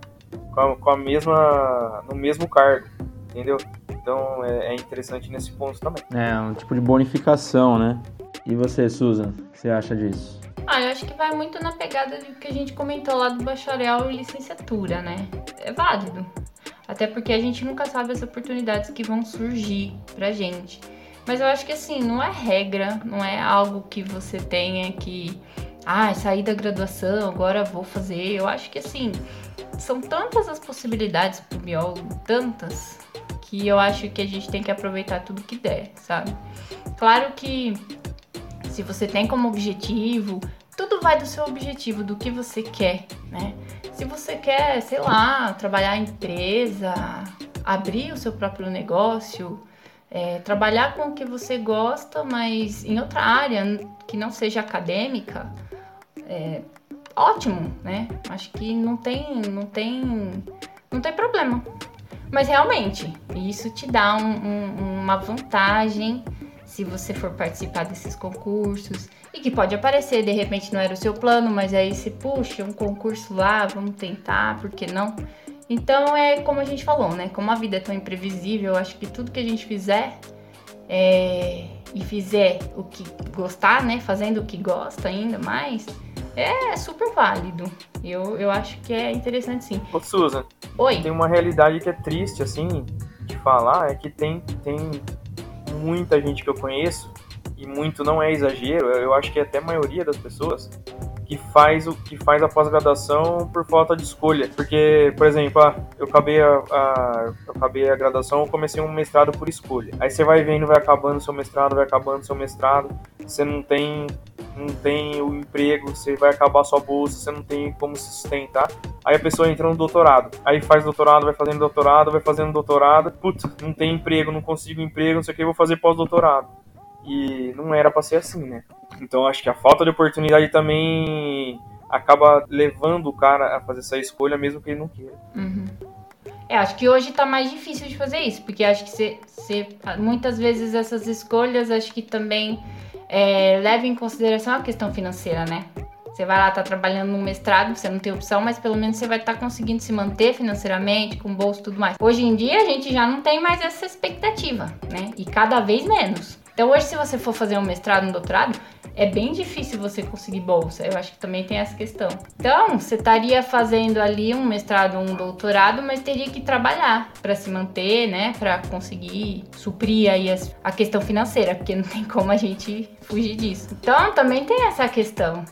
com a, com a mesma, no mesmo cargo, entendeu? Então é, é, interessante nesse ponto também. É, um tipo de bonificação, né? E você, Susan, o que você acha disso? Ah, eu acho que vai muito na pegada do que a gente comentou lá do bacharel e licenciatura, né? É válido. Até porque a gente nunca sabe as oportunidades que vão surgir pra gente. Mas eu acho que assim, não é regra, não é algo que você tenha que. Ah, sair da graduação, agora vou fazer. Eu acho que assim, são tantas as possibilidades pro biólogo, tantas, que eu acho que a gente tem que aproveitar tudo que der, sabe? Claro que se você tem como objetivo, tudo vai do seu objetivo, do que você quer, né? Se você quer, sei lá, trabalhar em empresa, abrir o seu próprio negócio, é, trabalhar com o que você gosta, mas em outra área que não seja acadêmica, é, ótimo, né? Acho que não tem, não tem, não tem problema. Mas realmente, isso te dá um, um, uma vantagem se você for participar desses concursos e que pode aparecer, de repente não era o seu plano, mas aí se puxa um concurso lá, vamos tentar, por que não? Então é como a gente falou, né? Como a vida é tão imprevisível, eu acho que tudo que a gente fizer é, e fizer o que gostar, né? Fazendo o que gosta ainda mais, é super válido. Eu, eu acho que é interessante sim. Ô Susan, Oi. tem uma realidade que é triste, assim, de falar, é que tem, tem muita gente que eu conheço, e muito não é exagero, eu acho que é até a maioria das pessoas, que faz o que faz a pós-graduação por falta de escolha. Porque, por exemplo, ah, eu acabei a, a, eu acabei a graduação, eu comecei um mestrado por escolha. Aí você vai vendo, vai acabando seu mestrado, vai acabando seu mestrado, você não tem não tem o emprego, você vai acabar sua bolsa, você não tem como se sustentar. Aí a pessoa entra no doutorado. Aí faz doutorado, vai fazendo doutorado, vai fazendo doutorado. Putz, não tem emprego, não consigo emprego, não sei o que, vou fazer pós-doutorado. E não era pra ser assim, né? Então acho que a falta de oportunidade também acaba levando o cara a fazer essa escolha mesmo que ele não queira. Uhum. É, acho que hoje tá mais difícil de fazer isso, porque acho que muitas vezes essas escolhas acho que também é, leva em consideração a questão financeira, né? Você vai lá, tá trabalhando no mestrado, você não tem opção, mas pelo menos você vai estar tá conseguindo se manter financeiramente, com bolsa e tudo mais. Hoje em dia a gente já não tem mais essa expectativa, né? E cada vez menos. Então hoje, se você for fazer um mestrado, um doutorado, é bem difícil você conseguir bolsa. Eu acho que também tem essa questão. Então, você estaria fazendo ali um mestrado, um doutorado, mas teria que trabalhar para se manter, né, para conseguir suprir aí a questão financeira, porque não tem como a gente fugir disso. Então, também tem essa questão.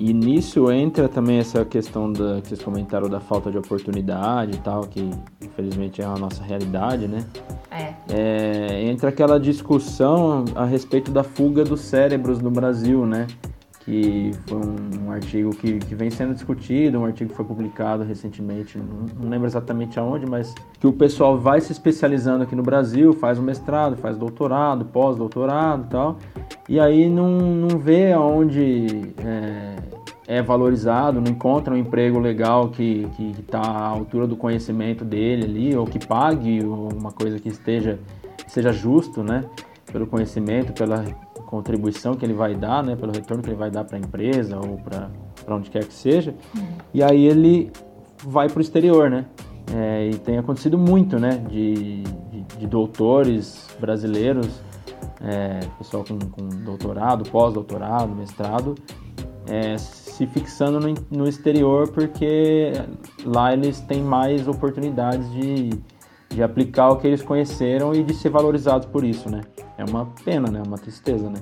E nisso entra também essa questão da, que vocês comentaram da falta de oportunidade e tal, que infelizmente é a nossa realidade, né? É. é. Entra aquela discussão a respeito da fuga dos cérebros no Brasil, né? Que foi um, um artigo que, que vem sendo discutido, um artigo que foi publicado recentemente, não, não lembro exatamente aonde, mas que o pessoal vai se especializando aqui no Brasil, faz um mestrado, faz doutorado, pós-doutorado e tal, e aí não, não vê aonde é, é valorizado, não encontra um emprego legal que está à altura do conhecimento dele ali, ou que pague uma coisa que esteja seja justo, né? Pelo conhecimento, pela contribuição que ele vai dar, né? Pelo retorno que ele vai dar para a empresa ou para onde quer que seja. Uhum. E aí ele vai para o exterior, né? É, e tem acontecido muito, né? De, de, de doutores brasileiros, é, pessoal com, com doutorado, pós-doutorado, mestrado, é, se fixando no, no, exterior porque lá eles têm mais oportunidades de, de aplicar o que eles conheceram e de ser valorizados por isso, né? É uma pena, né? Uma tristeza, né?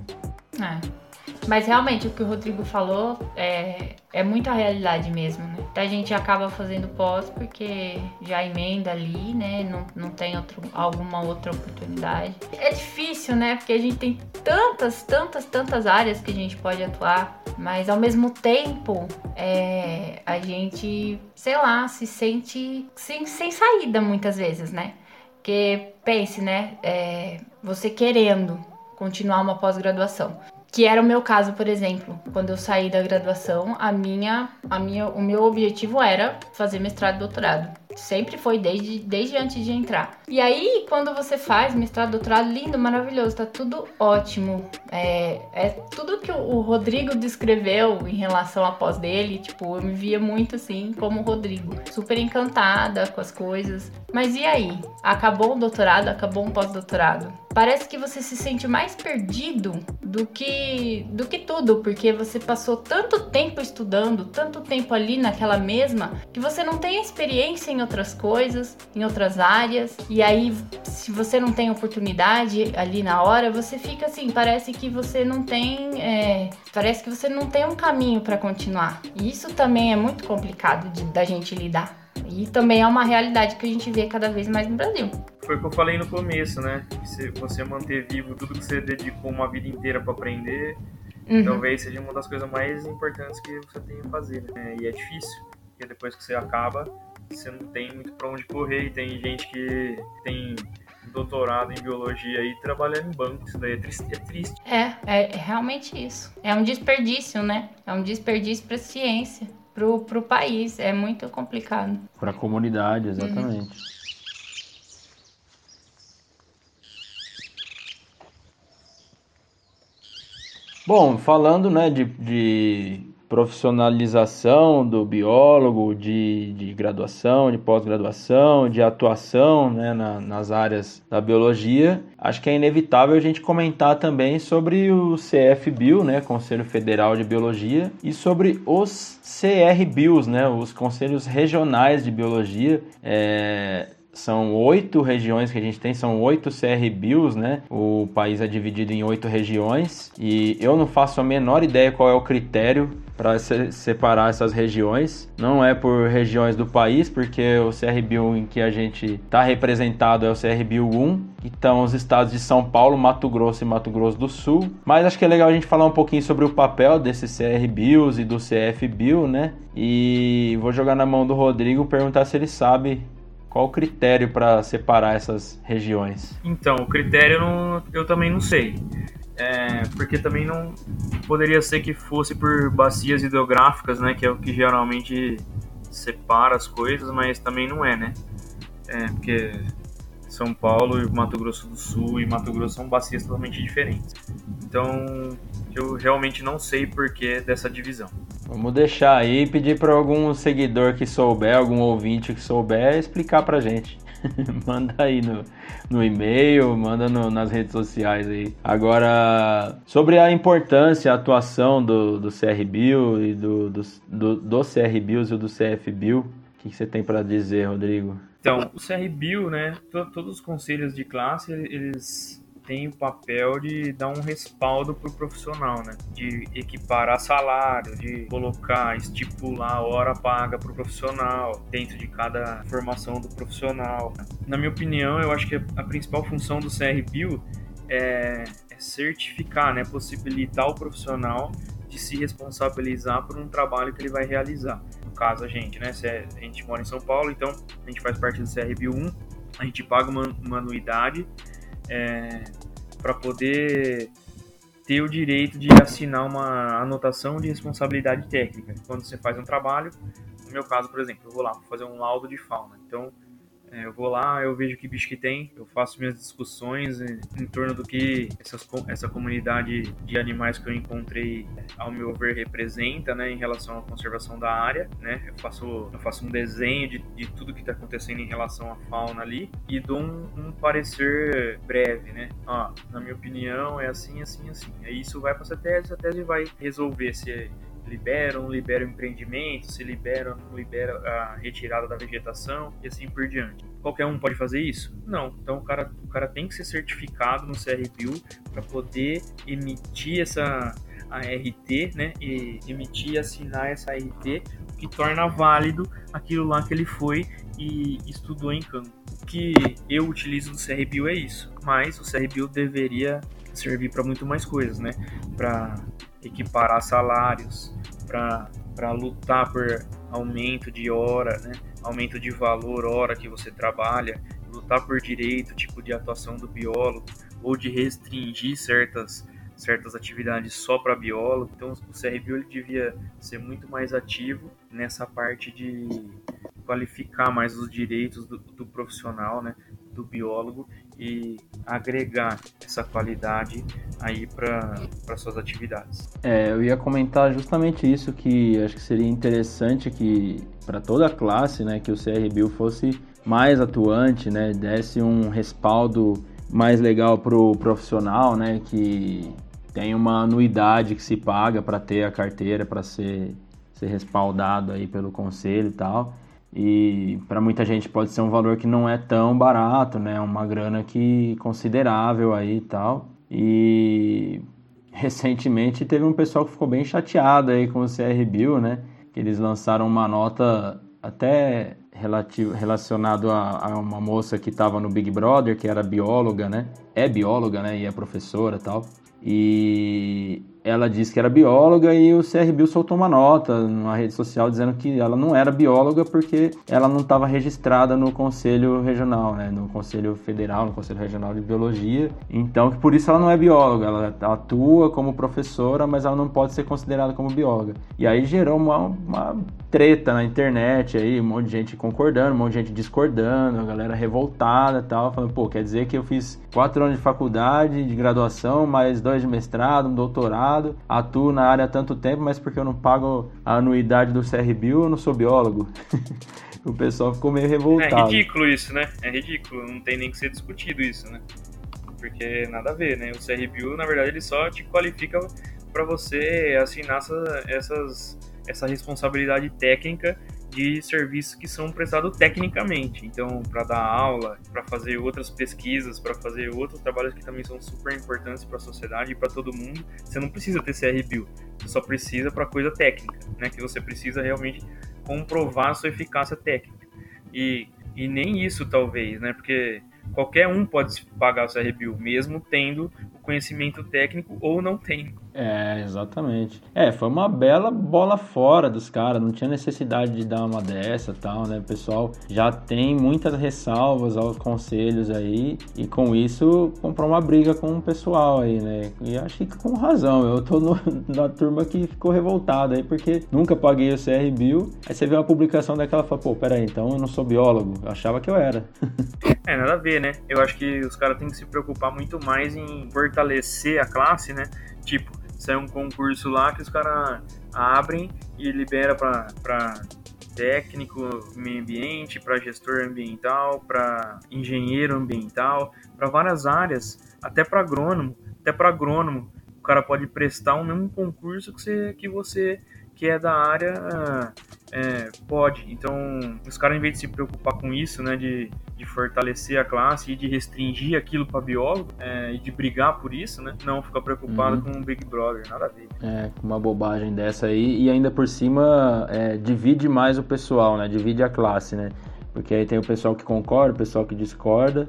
É. Mas realmente o que o Rodrigo falou é, é muita realidade mesmo, né? A gente acaba fazendo pós porque já emenda ali, né? Não, não tem outro, alguma outra oportunidade. É difícil, né? Porque a gente tem tantas, tantas, tantas áreas que a gente pode atuar, mas ao mesmo tempo é, a gente, sei lá, se sente sem, sem saída muitas vezes, né? Porque pense, né? É, você querendo continuar uma pós-graduação. Que era o meu caso, por exemplo, quando eu saí da graduação, a minha, a minha, o meu objetivo era fazer mestrado e doutorado. Sempre foi desde, desde antes de entrar. E aí, quando você faz mestrado, doutorado, lindo, maravilhoso, tá tudo ótimo. É, é tudo que o Rodrigo descreveu em relação à pós dele, tipo, eu me via muito assim como o Rodrigo. Super encantada com as coisas. Mas e aí? Acabou o doutorado, acabou um pós-doutorado. Parece que você se sente mais perdido do que do que tudo, porque você passou tanto tempo estudando, tanto tempo ali naquela mesma, que você não tem experiência em outras coisas, em outras áreas. E aí, se você não tem oportunidade ali na hora, você fica assim, parece que você não tem, é, parece que você não tem um caminho para continuar. E isso também é muito complicado de, da gente lidar. E também é uma realidade que a gente vê cada vez mais no Brasil. Foi o que eu falei no começo, né? Se você manter vivo tudo que você dedicou uma vida inteira para aprender, uhum. talvez seja uma das coisas mais importantes que você tem a fazer. Né? E é difícil, porque depois que você acaba, você não tem muito para onde correr. E tem gente que tem doutorado em biologia e trabalhando em banco. Isso daí é triste. É, triste. é, é realmente isso. É um desperdício, né? É um desperdício para ciência pro, pro país. É muito complicado. Para a comunidade, exatamente. Uhum. Bom, falando né, de, de profissionalização do biólogo, de, de graduação, de pós-graduação, de atuação né, na, nas áreas da biologia, acho que é inevitável a gente comentar também sobre o CFBio, né, Conselho Federal de Biologia, e sobre os CRBios, né, os Conselhos Regionais de Biologia. É, são oito regiões que a gente tem, são oito CRBIOS, né? O país é dividido em oito regiões e eu não faço a menor ideia qual é o critério para se separar essas regiões. Não é por regiões do país, porque o CRBio em que a gente está representado é o CRBio 1, então os estados de São Paulo, Mato Grosso e Mato Grosso do Sul. Mas acho que é legal a gente falar um pouquinho sobre o papel desses CRBios e do CFBio, né? E vou jogar na mão do Rodrigo perguntar se ele sabe qual o critério para separar essas regiões? Então, o critério não, eu também não sei. É, porque também não poderia ser que fosse por bacias hidrográficas, né, que é o que geralmente separa as coisas, mas também não é, né? É, porque São Paulo e Mato Grosso do Sul e Mato Grosso são bacias totalmente diferentes. Então, eu realmente não sei porquê dessa divisão. Vamos deixar aí e pedir para algum seguidor que souber, algum ouvinte que souber, explicar para gente. manda aí no, no e-mail, manda no, nas redes sociais aí. Agora, sobre a importância, a atuação do, do CRBio e do, do, do, do e do CFBio, o que, que você tem para dizer, Rodrigo? Então, o CRBio, né, todos os conselhos de classe, eles tem o papel de dar um respaldo para o profissional, né? De equiparar salário, de colocar, estipular hora paga para o profissional dentro de cada formação do profissional. Na minha opinião, eu acho que a principal função do CRBio é, é certificar, né? Possibilitar o profissional de se responsabilizar por um trabalho que ele vai realizar. No caso, a gente, né? A gente mora em São Paulo, então a gente faz parte do CRBio 1, a gente paga uma, uma anuidade é, para poder ter o direito de assinar uma anotação de responsabilidade técnica. Quando você faz um trabalho, no meu caso, por exemplo, eu vou lá fazer um laudo de fauna. Então, eu vou lá, eu vejo que bicho que tem, eu faço minhas discussões em, em torno do que essas, essa comunidade de animais que eu encontrei, ao meu ver, representa, né, em relação à conservação da área, né, eu faço, eu faço um desenho de, de tudo que está acontecendo em relação à fauna ali e dou um, um parecer breve, né, ó, na minha opinião é assim, assim, assim, aí isso vai para essa tese, a tese vai resolver se liberam, não liberam empreendimento, se liberam, não liberam a retirada da vegetação e assim por diante. Qualquer um pode fazer isso? Não. Então o cara, o cara tem que ser certificado no CRBio para poder emitir essa a RT, né? E emitir e assinar essa RT, que torna válido aquilo lá que ele foi e estudou em campo. O que eu utilizo do CRBio é isso, mas o CRBio deveria servir para muito mais coisas, né? Para equiparar salários, para lutar por aumento de hora, né? aumento de valor hora que você trabalha, lutar por direito, tipo de atuação do biólogo, ou de restringir certas, certas atividades só para biólogo. Então o CRBio ele devia ser muito mais ativo nessa parte de, qualificar mais os direitos do, do profissional, né, do biólogo e agregar essa qualidade aí para suas atividades. É, eu ia comentar justamente isso que acho que seria interessante que para toda a classe, né, que o CRBio fosse mais atuante, né, desse um respaldo mais legal para o profissional, né, que tem uma anuidade que se paga para ter a carteira, para ser, ser respaldado aí pelo conselho e tal. E para muita gente pode ser um valor que não é tão barato, né? Uma grana que considerável aí e tal. E recentemente teve um pessoal que ficou bem chateado aí com o CR Bill, né? Que eles lançaram uma nota até relativo, relacionado a, a uma moça que estava no Big Brother, que era bióloga, né? É bióloga, né? E é professora tal. E ela disse que era bióloga e o CRBio soltou uma nota numa rede social dizendo que ela não era bióloga porque ela não estava registrada no Conselho Regional, né, no Conselho Federal, no Conselho Regional de Biologia. Então, por isso ela não é bióloga, ela atua como professora, mas ela não pode ser considerada como bióloga. E aí gerou uma, uma treta na internet aí, um monte de gente concordando, um monte de gente discordando, a galera revoltada e tal, falando, pô, quer dizer que eu fiz quatro anos de faculdade, de graduação, mais dois de mestrado, um doutorado, atuo na área há tanto tempo, mas porque eu não pago a anuidade do CRBio, eu não sou biólogo. o pessoal ficou meio revoltado. É ridículo isso, né? É ridículo, não tem nem que ser discutido isso, né? Porque nada a ver, né? O CRBio, na verdade, ele só te qualifica para você assinar essa, essas, essa responsabilidade técnica de serviços que são prestados tecnicamente. Então, para dar aula, para fazer outras pesquisas, para fazer outros trabalhos que também são super importantes para a sociedade e para todo mundo, você não precisa ter CRBio. Você só precisa para coisa técnica, né? Que você precisa realmente comprovar a sua eficácia técnica. E, e nem isso, talvez, né? Porque qualquer um pode pagar o CRBio, mesmo tendo conhecimento técnico ou não tendo. É, exatamente. É, foi uma bela bola fora dos caras, não tinha necessidade de dar uma dessa tal, né? O pessoal já tem muitas ressalvas aos conselhos aí e com isso comprou uma briga com o pessoal aí, né? E acho que com razão, eu tô no, na turma que ficou revoltada aí porque nunca paguei o CR Bill. Aí você vê uma publicação daquela e fala, pô, peraí, então eu não sou biólogo, eu achava que eu era. é, nada a ver, né? Eu acho que os caras têm que se preocupar muito mais em fortalecer a classe, né? Tipo, sai um concurso lá que os caras abrem e libera para técnico meio ambiente, para gestor ambiental, para engenheiro ambiental, para várias áreas, até para agrônomo, até para agrônomo, o cara pode prestar o mesmo concurso que você, que você que é da área é, pode. Então, os caras, em vez de se preocupar com isso, né, de, de fortalecer a classe e de restringir aquilo para biólogo é, e de brigar por isso, né, não ficar preocupado uhum. com o Big Brother, nada a ver. É, uma bobagem dessa aí. E ainda por cima, é, divide mais o pessoal, né, divide a classe, né, porque aí tem o pessoal que concorda, o pessoal que discorda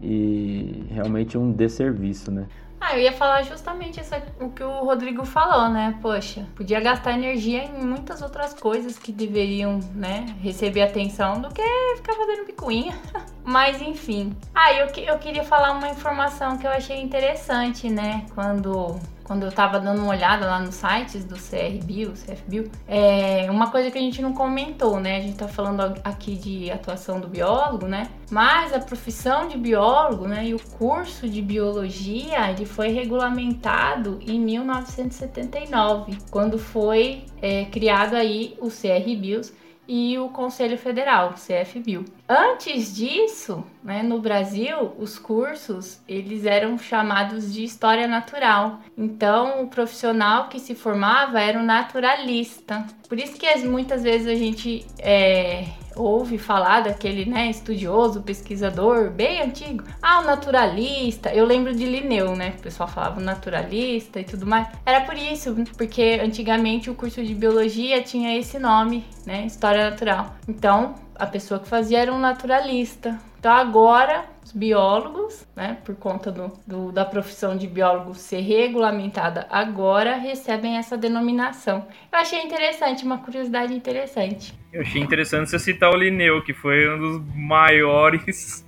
e realmente um desserviço, né. Ah, eu ia falar justamente isso, o que o Rodrigo falou, né? Poxa, podia gastar energia em muitas outras coisas que deveriam, né, receber atenção do que ficar fazendo picuinha. Mas enfim. Ah, eu, eu queria falar uma informação que eu achei interessante, né? Quando quando eu tava dando uma olhada lá nos sites do CRBio, CFBio, é uma coisa que a gente não comentou, né? A gente tá falando aqui de atuação do biólogo, né? Mas a profissão de biólogo, né, e o curso de biologia, ele foi regulamentado em 1979, quando foi é, criado aí o CRBios, e o Conselho Federal, CFBio. Antes disso, né, no Brasil, os cursos eles eram chamados de História Natural. Então, o profissional que se formava era um naturalista. Por isso que muitas vezes a gente é, ouve falar daquele né, estudioso, pesquisador bem antigo. Ah, o naturalista. Eu lembro de Linneu, né? O pessoal falava naturalista e tudo mais. Era por isso, porque antigamente o curso de biologia tinha esse nome, né? História natural. Então, a pessoa que fazia era um naturalista. Então agora os biólogos, né, por conta do, do, da profissão de biólogo ser regulamentada agora, recebem essa denominação. Eu achei interessante, uma curiosidade interessante. Eu achei interessante você citar o Linneu, que foi um dos maiores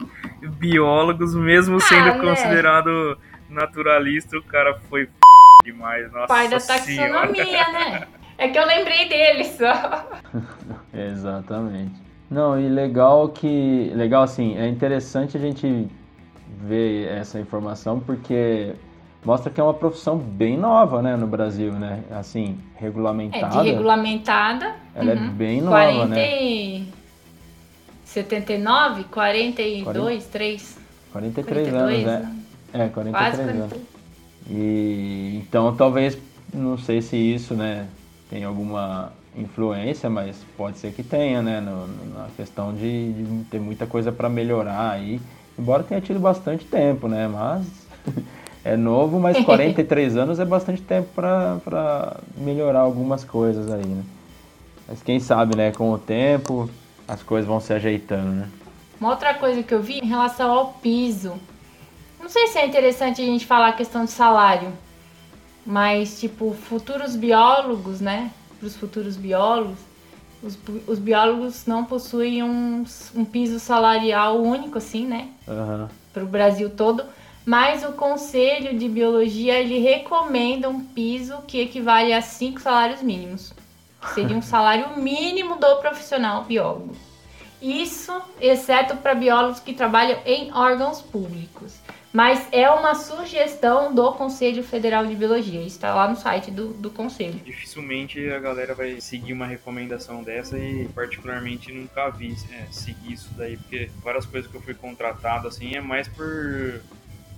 biólogos, mesmo ah, sendo né? considerado naturalista, o cara foi f... demais. Nossa Pai da taxonomia, senhora. né? É que eu lembrei dele só. Exatamente. Não, e legal que. Legal assim, é interessante a gente ver essa informação porque mostra que é uma profissão bem nova, né, no Brasil, né? Assim, regulamentada. É, de regulamentada. Ela uhum. é bem nova, 40 né? e... 79, 42, 40. 3. 43 42, anos, né? É, 43 Quase anos. 43. E então talvez, não sei se isso, né, tem alguma influência, mas pode ser que tenha, né, no- na questão de, de ter muita coisa para melhorar aí. Embora tenha tido bastante tempo, né, mas é novo, mas 43 anos é bastante tempo para melhorar algumas coisas aí, né. Mas quem sabe, né, com o tempo as coisas vão se ajeitando, né. Uma outra coisa que eu vi em relação ao piso. Não sei se é interessante a gente falar a questão de salário, mas tipo, futuros biólogos, né? Para os futuros biólogos, os, os biólogos não possuem um, um piso salarial único, assim, né? Aham. Para o Brasil todo. Mas o Conselho de Biologia ele recomenda um piso que equivale a cinco salários mínimos. Seria um salário mínimo do profissional biólogo. Isso, exceto para biólogos que trabalham em órgãos públicos. Mas é uma sugestão do Conselho Federal de Biologia. Isso está lá no site do, do Conselho. Dificilmente a galera vai seguir uma recomendação dessa e particularmente nunca vi é, seguir isso daí, porque várias coisas que eu fui contratado assim é mais por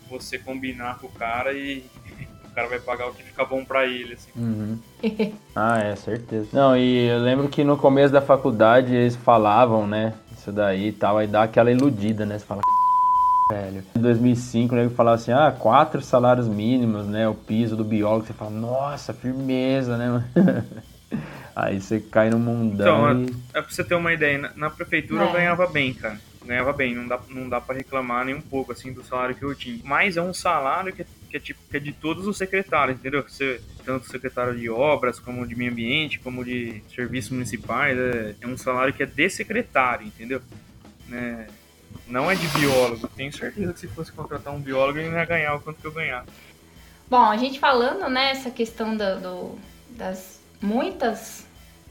você combinar com o cara e o cara vai pagar o que fica bom pra ele, assim. Uhum. ah, é, certeza. Não, e eu lembro que no começo da faculdade eles falavam, né, isso daí e tal, aí dá aquela iludida, né, você fala, velho. Em 2005, né, ele falava assim, ah, quatro salários mínimos, né, o piso do biólogo, você fala, nossa, firmeza, né? Aí você cai no mundão Então, e... É pra você ter uma ideia, na, na prefeitura É. eu ganhava bem, cara. Ganhava bem, não dá, não dá pra reclamar nem um pouco, assim, do salário que eu tinha. Mas é um salário que, é- que é tipo que é de todos os secretários, entendeu? Você, tanto secretário de obras, como de meio ambiente, como de serviços municipais. É, é um salário que é de secretário, entendeu? Né? Não é de biólogo. Tenho certeza que se fosse contratar um biólogo, ele não ia ganhar o quanto que eu ganhava. Bom, a gente falando, né, essa questão da- do, das muitas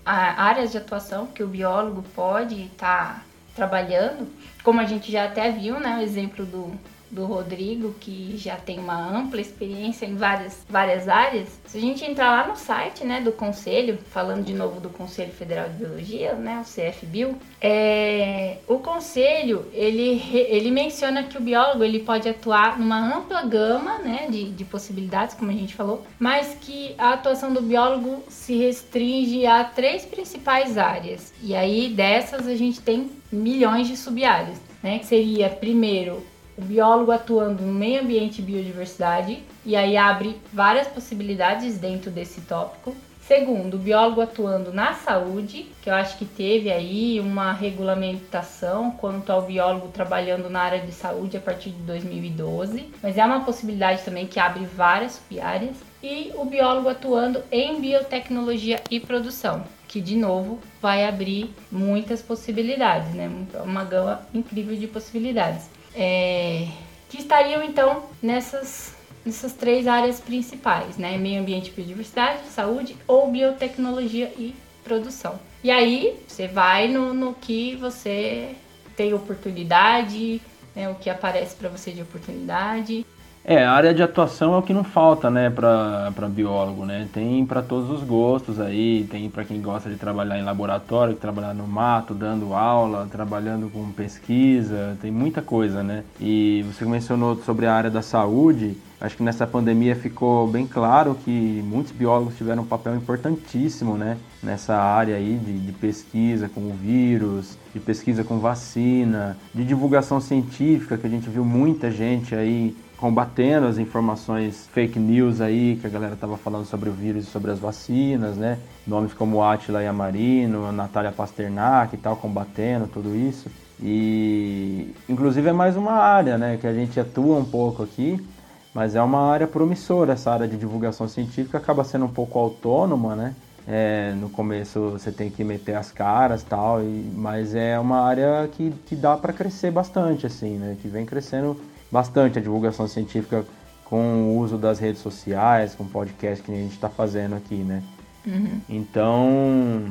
áreas de atuação que o biólogo pode estar trabalhando, como a gente já até viu, né, o exemplo do, do Rodrigo, que já tem uma ampla experiência em várias, várias áreas. Se a gente entrar lá no site, né, do Conselho, falando de novo do Conselho Federal de Biologia, né, o CFBio, é, o Conselho, ele, ele menciona que o biólogo, ele pode atuar numa ampla gama, né, de, de possibilidades, como a gente falou, mas que a atuação do biólogo se restringe a três principais áreas. E aí, dessas, a gente tem milhões de sub-áreas, né, que seria, primeiro, o biólogo atuando no meio ambiente e biodiversidade, e aí abre várias possibilidades dentro desse tópico. Segundo, o biólogo atuando na saúde, que eu acho que teve aí uma regulamentação quanto ao biólogo trabalhando na área de saúde a partir de 2012, mas é uma possibilidade também que abre várias sub-áreas. E o biólogo atuando em biotecnologia e produção, que de novo vai abrir muitas possibilidades, né? Uma gama incrível de possibilidades. É, que estariam então nessas, nessas três áreas principais, né? Meio ambiente e biodiversidade, saúde ou biotecnologia e produção. E aí você vai no, no que você tem oportunidade, né? o que aparece para você de oportunidade. É, a área de atuação é o que não falta, né, para biólogo, né? Tem para todos os gostos aí, tem para quem gosta de trabalhar em laboratório, trabalhar no mato, dando aula, trabalhando com pesquisa, tem muita coisa, né? E você mencionou sobre a área da saúde, acho que nessa pandemia ficou bem claro que muitos biólogos tiveram um papel importantíssimo, né, nessa área aí de, de pesquisa com o vírus, de pesquisa com vacina, de divulgação científica, que a gente viu muita gente aí combatendo as informações fake news aí que a galera tava falando sobre o vírus e sobre as vacinas, né? Nomes como Atila Yamarino, a Natália Pasternak e tal, combatendo tudo isso. E inclusive é mais uma área, né, que a gente atua um pouco aqui, mas é uma área promissora, essa área de divulgação científica acaba sendo um pouco autônoma, né? É, no começo você tem que meter as caras tal, e, mas é uma área que, que dá para crescer bastante, assim, né? Que vem crescendo bastante a divulgação científica com o uso das redes sociais, com podcast que a gente está fazendo aqui, né? Uhum. Então,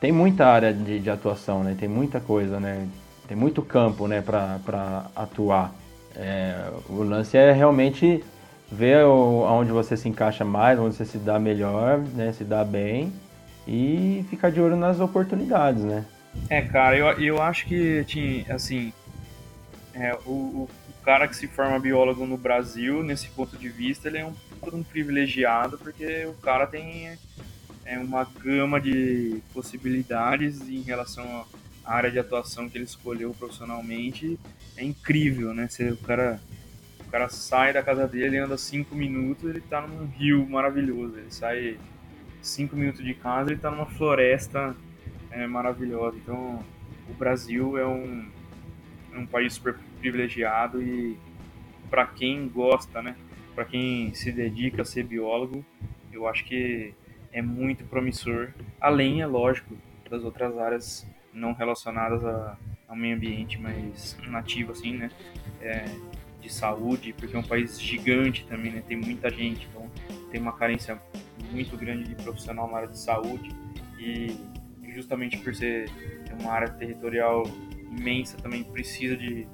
tem muita área de, de, atuação, né? Tem muita coisa, né? Tem muito campo, né, para atuar. É, o lance é realmente ver o, onde você se encaixa mais, onde você se dá melhor, né, se dá bem e ficar de olho nas oportunidades, né? É, cara, eu, eu acho que, tinha, assim, é, o, o, cara que se forma biólogo no Brasil, nesse ponto de vista, ele é um, um privilegiado, porque o cara tem é, uma gama de possibilidades em relação à área de atuação que ele escolheu profissionalmente, é incrível, né? Se o cara o cara sai da casa dele, anda cinco minutos, ele tá num rio maravilhoso. Ele sai cinco minutos de casa, ele tá numa floresta é, maravilhosa. Então, o Brasil é um, um país super privilegiado e para quem gosta, né? Para quem se dedica a ser biólogo, eu acho que é muito promissor. Além, é lógico, das outras áreas não relacionadas a, ao meio ambiente, mas nativo assim, né? É, de saúde, porque é um país gigante também, né? Tem muita gente, então tem uma carência muito grande de profissional na área de saúde e justamente por ser uma área territorial imensa também precisa de,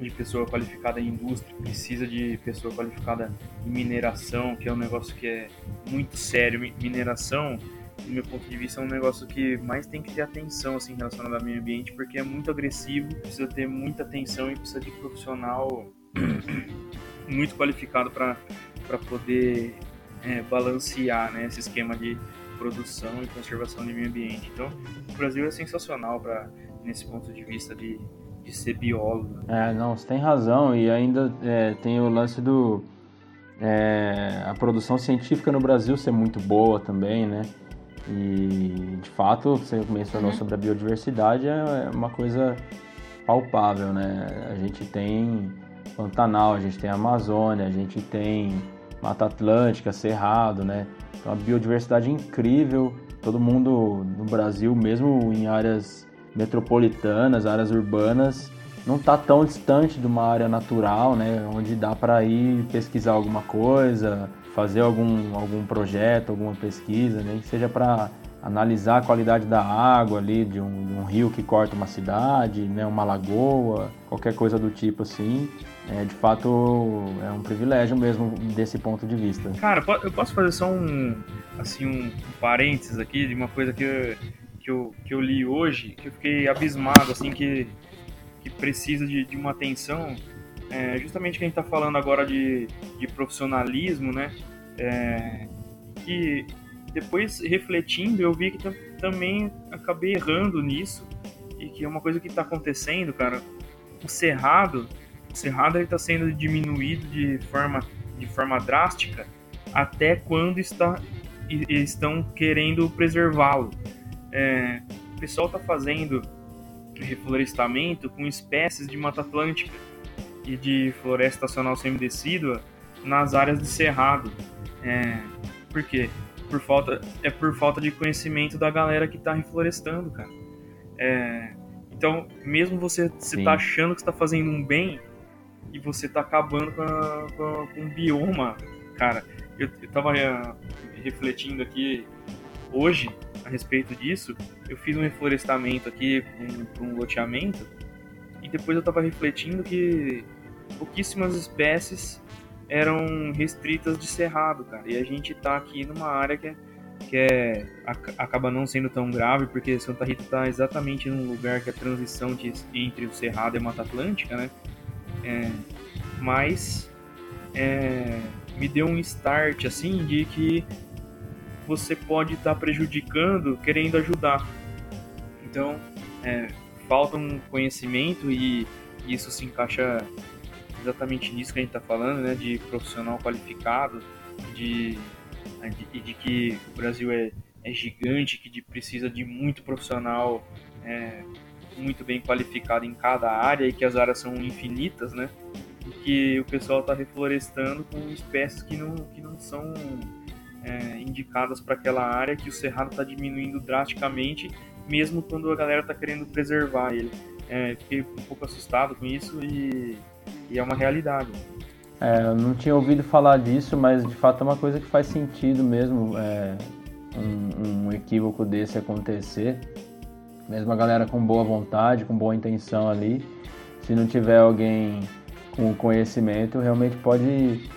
de pessoa qualificada em indústria, precisa de pessoa qualificada em mineração, que é um negócio que é muito sério. Mineração, do meu ponto de vista, é um negócio que mais tem que ter atenção assim, relacionado ao meio ambiente, porque é muito agressivo, precisa ter muita atenção e precisa de profissional muito qualificado para poder é, balancear né, esse esquema de produção e conservação do meio ambiente. Então, o Brasil é sensacional para nesse ponto de vista de, de ser biólogo. É, não, você tem razão e ainda é, tem o lance do é, a produção científica no Brasil ser muito boa também, né? E de fato, você mencionou uhum. sobre a biodiversidade, é uma coisa palpável, né? A gente tem Pantanal, a gente tem Amazônia, a gente tem Mata Atlântica, Cerrado, né? Então, a biodiversidade é incrível. Todo mundo no Brasil, mesmo em áreas metropolitanas, áreas urbanas, não está tão distante de uma área natural, né? Onde dá para ir pesquisar alguma coisa, fazer algum, algum projeto, alguma pesquisa, nem né? que seja para analisar a qualidade da água ali de um, um, rio que corta uma cidade, né, uma lagoa, qualquer coisa do tipo assim. É, de fato, é um privilégio mesmo desse ponto de vista. Cara, eu posso fazer só um, assim, um parênteses aqui de uma coisa que que eu, que eu li hoje, que eu fiquei abismado, assim, que, que precisa de, de uma atenção. É, justamente que a gente está falando agora de, de profissionalismo, né? É, que depois refletindo eu vi que também acabei errando nisso e que é uma coisa que está acontecendo, cara. O cerrado, o cerrado está sendo diminuído de forma de forma drástica até quando está estão querendo preservá-lo. É, o pessoal está fazendo reflorestamento com espécies de mata atlântica e de floresta estacional semidecídua nas áreas de cerrado. É, por quê? por falta, é por falta de conhecimento da galera que tá reflorestando, cara. É, então, mesmo você se tá achando que está fazendo um bem e você tá acabando com, a, com, com um bioma, cara. Eu, eu tava é, refletindo aqui hoje a respeito disso. Eu fiz um reflorestamento aqui para um, um loteamento e depois eu tava refletindo que pouquíssimas espécies eram restritas de cerrado, cara. E a gente tá aqui numa área que é, que é acaba não sendo tão grave, porque Santa Rita está exatamente num lugar que a transição de, entre o Cerrado e a Mata Atlântica, né? É, mas é, me deu um start assim de que você pode estar tá prejudicando querendo ajudar. Então, é, falta um conhecimento e isso se encaixa exatamente nisso que a gente está falando, né, de profissional qualificado, de, de, de que o Brasil é, é gigante, que de, precisa de muito profissional é, muito bem qualificado em cada área e que as áreas são infinitas, né? E que o pessoal está reflorestando com espécies que não, que não são é, indicadas para aquela área, que o cerrado está diminuindo drasticamente, mesmo quando a galera está querendo preservar ele. É, fiquei um pouco assustado com isso e e é uma realidade. É, eu não tinha ouvido falar disso, mas de fato é uma coisa que faz sentido mesmo. É, um, um equívoco desse acontecer. Mesmo a galera com boa vontade, com boa intenção ali, se não tiver alguém com conhecimento, realmente pode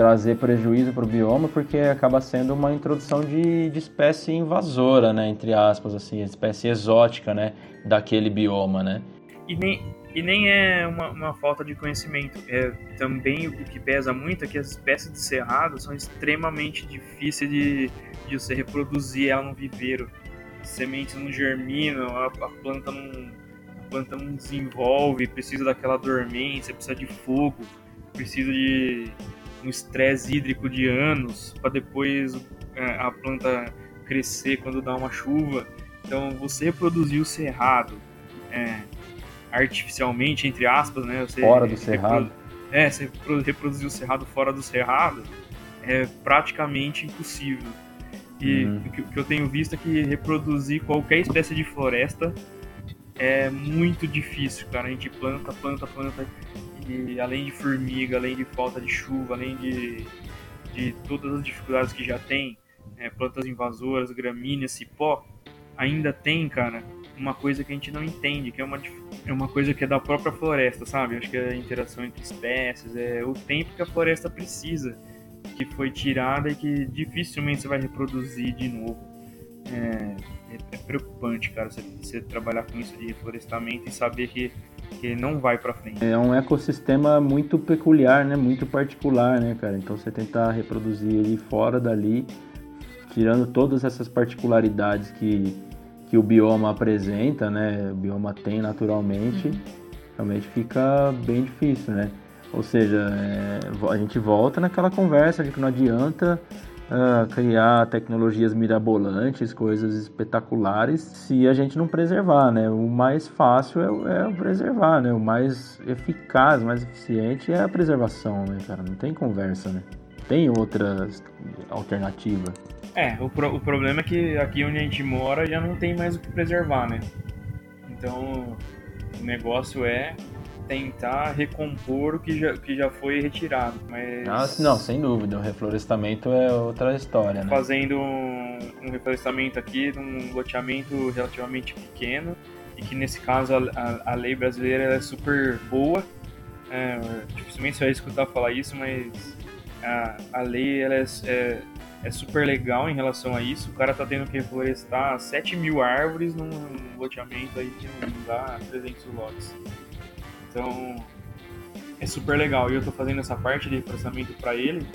trazer prejuízo para o bioma, porque acaba sendo uma introdução de, de espécie invasora, né, entre aspas, assim, espécie exótica, né, daquele bioma, né. E nem, e nem é uma, uma, falta de conhecimento. É também o que pesa muito é que as espécies de cerrado são extremamente difíceis de, de você reproduzir ela no viveiro. As sementes não germinam, a, a, planta não, a planta não desenvolve, precisa daquela dormência, precisa de fogo, precisa de um estresse hídrico de anos para depois é, a planta crescer quando dá uma chuva. Então, você reproduzir o cerrado é, artificialmente, entre aspas, né? Você fora do cerrado. É, você reproduzir o cerrado fora do cerrado é praticamente impossível. E uhum. o que eu tenho visto é que reproduzir qualquer espécie de floresta é muito difícil, cara. A gente planta, planta, planta que além de formiga, além de falta de chuva, além de, de todas as dificuldades que já tem, é, plantas invasoras, gramíneas, cipó, ainda tem, cara, uma coisa que a gente não entende, que é uma, é uma coisa que é da própria floresta, sabe? Acho que é a interação entre espécies, é o tempo que a floresta precisa, que foi tirada e que dificilmente você vai reproduzir de novo. É, é, é preocupante, cara, você, você trabalhar com isso de reflorestamento e saber que que não vai para frente. É um ecossistema muito peculiar, né? Muito particular, né, cara? Então você tentar reproduzir ele fora dali, tirando todas essas particularidades que, que o bioma apresenta, né? O bioma tem naturalmente, uhum. realmente fica bem difícil, né? Ou seja, é, a gente volta naquela conversa de que não adianta uh, criar tecnologias mirabolantes, coisas espetaculares, se a gente não preservar, né? O mais fácil é, é preservar, né? O mais eficaz, mais eficiente é a preservação, né, cara? Não tem conversa, né? Tem outra alternativa. É, o, pro, o problema é que aqui onde a gente mora já não tem mais o que preservar, né? Então, o negócio é tentar recompor o que já, que já foi retirado. Mas... Ah, não, sem dúvida. O reflorestamento é outra história, né? Fazendo um, um reflorestamento aqui num loteamento relativamente pequeno e que nesse caso a, a, a lei brasileira é super boa. É, dificilmente você vai escutar falar isso, mas a, a lei ela é, é, é, super legal em relação a isso. O cara tá tendo que reflorestar 7 mil árvores num, num loteamento aí que não dá 300 lotes. Então é super legal. E eu tô fazendo essa parte de reflorestamento para ele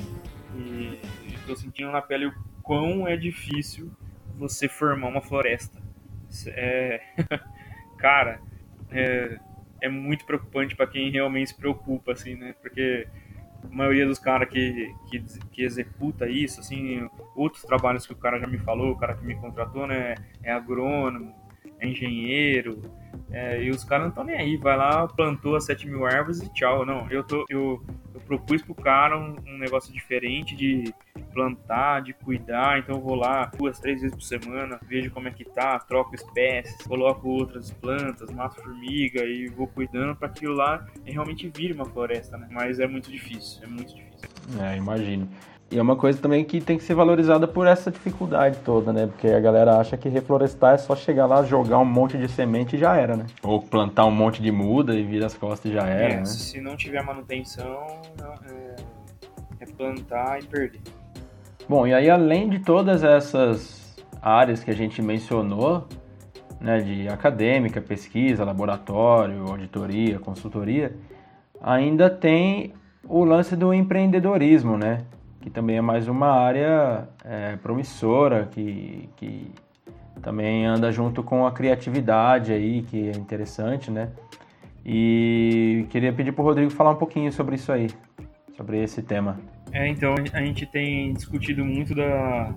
e estou sentindo na pele o quão é difícil você formar uma floresta. É... Cara, é... é muito preocupante para quem realmente se preocupa, assim, né? Porque a maioria dos caras que, que, que, executa isso, assim, outros trabalhos que o cara já me falou, o cara que me contratou, né, é agrônomo, engenheiro, é, e os caras não estão nem aí, vai lá, plantou as 7 mil árvores e tchau. Não, eu, tô, eu, eu propus pro cara um, um, negócio diferente de plantar, de cuidar, então eu vou lá duas, três vezes por semana, vejo como é que tá, troco espécies, coloco outras plantas, mato formiga e vou cuidando para aquilo lá realmente vire uma floresta, né? Mas é muito difícil, é muito difícil. É, imagino. E é uma coisa também que tem que ser valorizada por essa dificuldade toda, né? Porque a galera acha que reflorestar é só chegar lá, jogar um monte de semente e já era, né? Ou plantar um monte de muda e virar as costas e já era, é, né? Se não tiver manutenção, é, é plantar e perder. Bom, e aí além de todas essas áreas que a gente mencionou, né, de acadêmica, pesquisa, laboratório, auditoria, consultoria, ainda tem o lance do empreendedorismo, né? Que também é mais uma área é, promissora, que, que também anda junto com a criatividade aí, que é interessante, né? E queria pedir para o Rodrigo falar um pouquinho sobre isso aí, sobre esse tema. É, então a gente tem discutido muito da,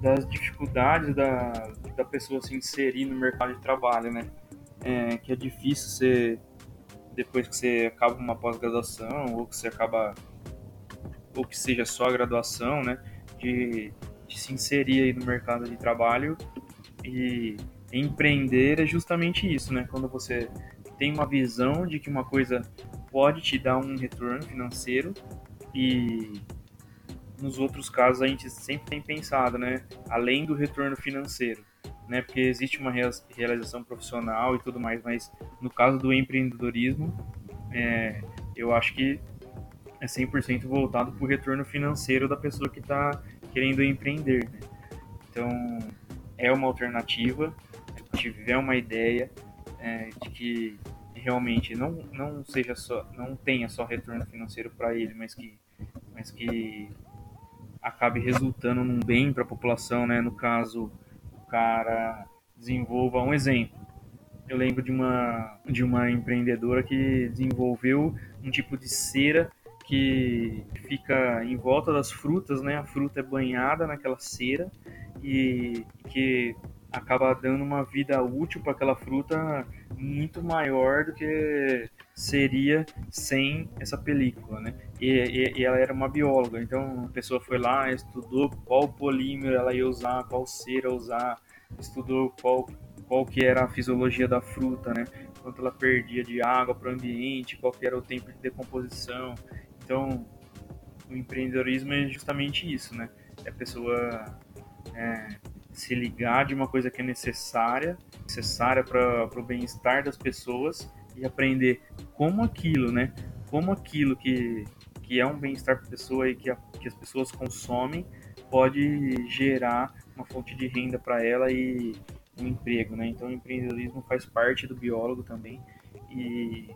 das dificuldades da, da pessoa se inserir no mercado de trabalho, né? É, que é difícil você, depois que você acaba uma pós-graduação ou que você acaba ou que seja só a graduação, né, de, de se inserir aí no mercado de trabalho e empreender é justamente isso, né? Quando você tem uma visão de que uma coisa pode te dar um retorno financeiro e nos outros casos a gente sempre tem pensado, né? Além do retorno financeiro, né? Porque existe uma realização profissional e tudo mais, mas no caso do empreendedorismo, é, eu acho que é 100% voltado para o retorno financeiro da pessoa que está querendo empreender. Né? Então, é uma alternativa. Se tiver uma ideia é, de que realmente não, não seja só, não tenha só retorno financeiro para ele, mas que, mas que acabe resultando num bem para a população, né? No caso, o cara desenvolva um exemplo. Eu lembro de uma de uma empreendedora que desenvolveu um tipo de cera que fica em volta das frutas, né? A fruta é banhada naquela cera e que acaba dando uma vida útil para aquela fruta muito maior do que seria sem essa película, né? E, e, e, ela era uma bióloga, então a pessoa foi lá, estudou qual polímero ela ia usar, qual cera usar, estudou qual qual que era a fisiologia da fruta, né? Quanto ela perdia de água para o ambiente, qual que era o tempo de decomposição. Então, o empreendedorismo é justamente isso, né? É a pessoa é, se ligar de uma coisa que é necessária, necessária para o bem-estar das pessoas e aprender como aquilo, né? Como aquilo que, que é um bem-estar para a pessoa e que, a, que as pessoas consomem pode gerar uma fonte de renda para ela e um emprego, né? Então, o empreendedorismo faz parte do biólogo também e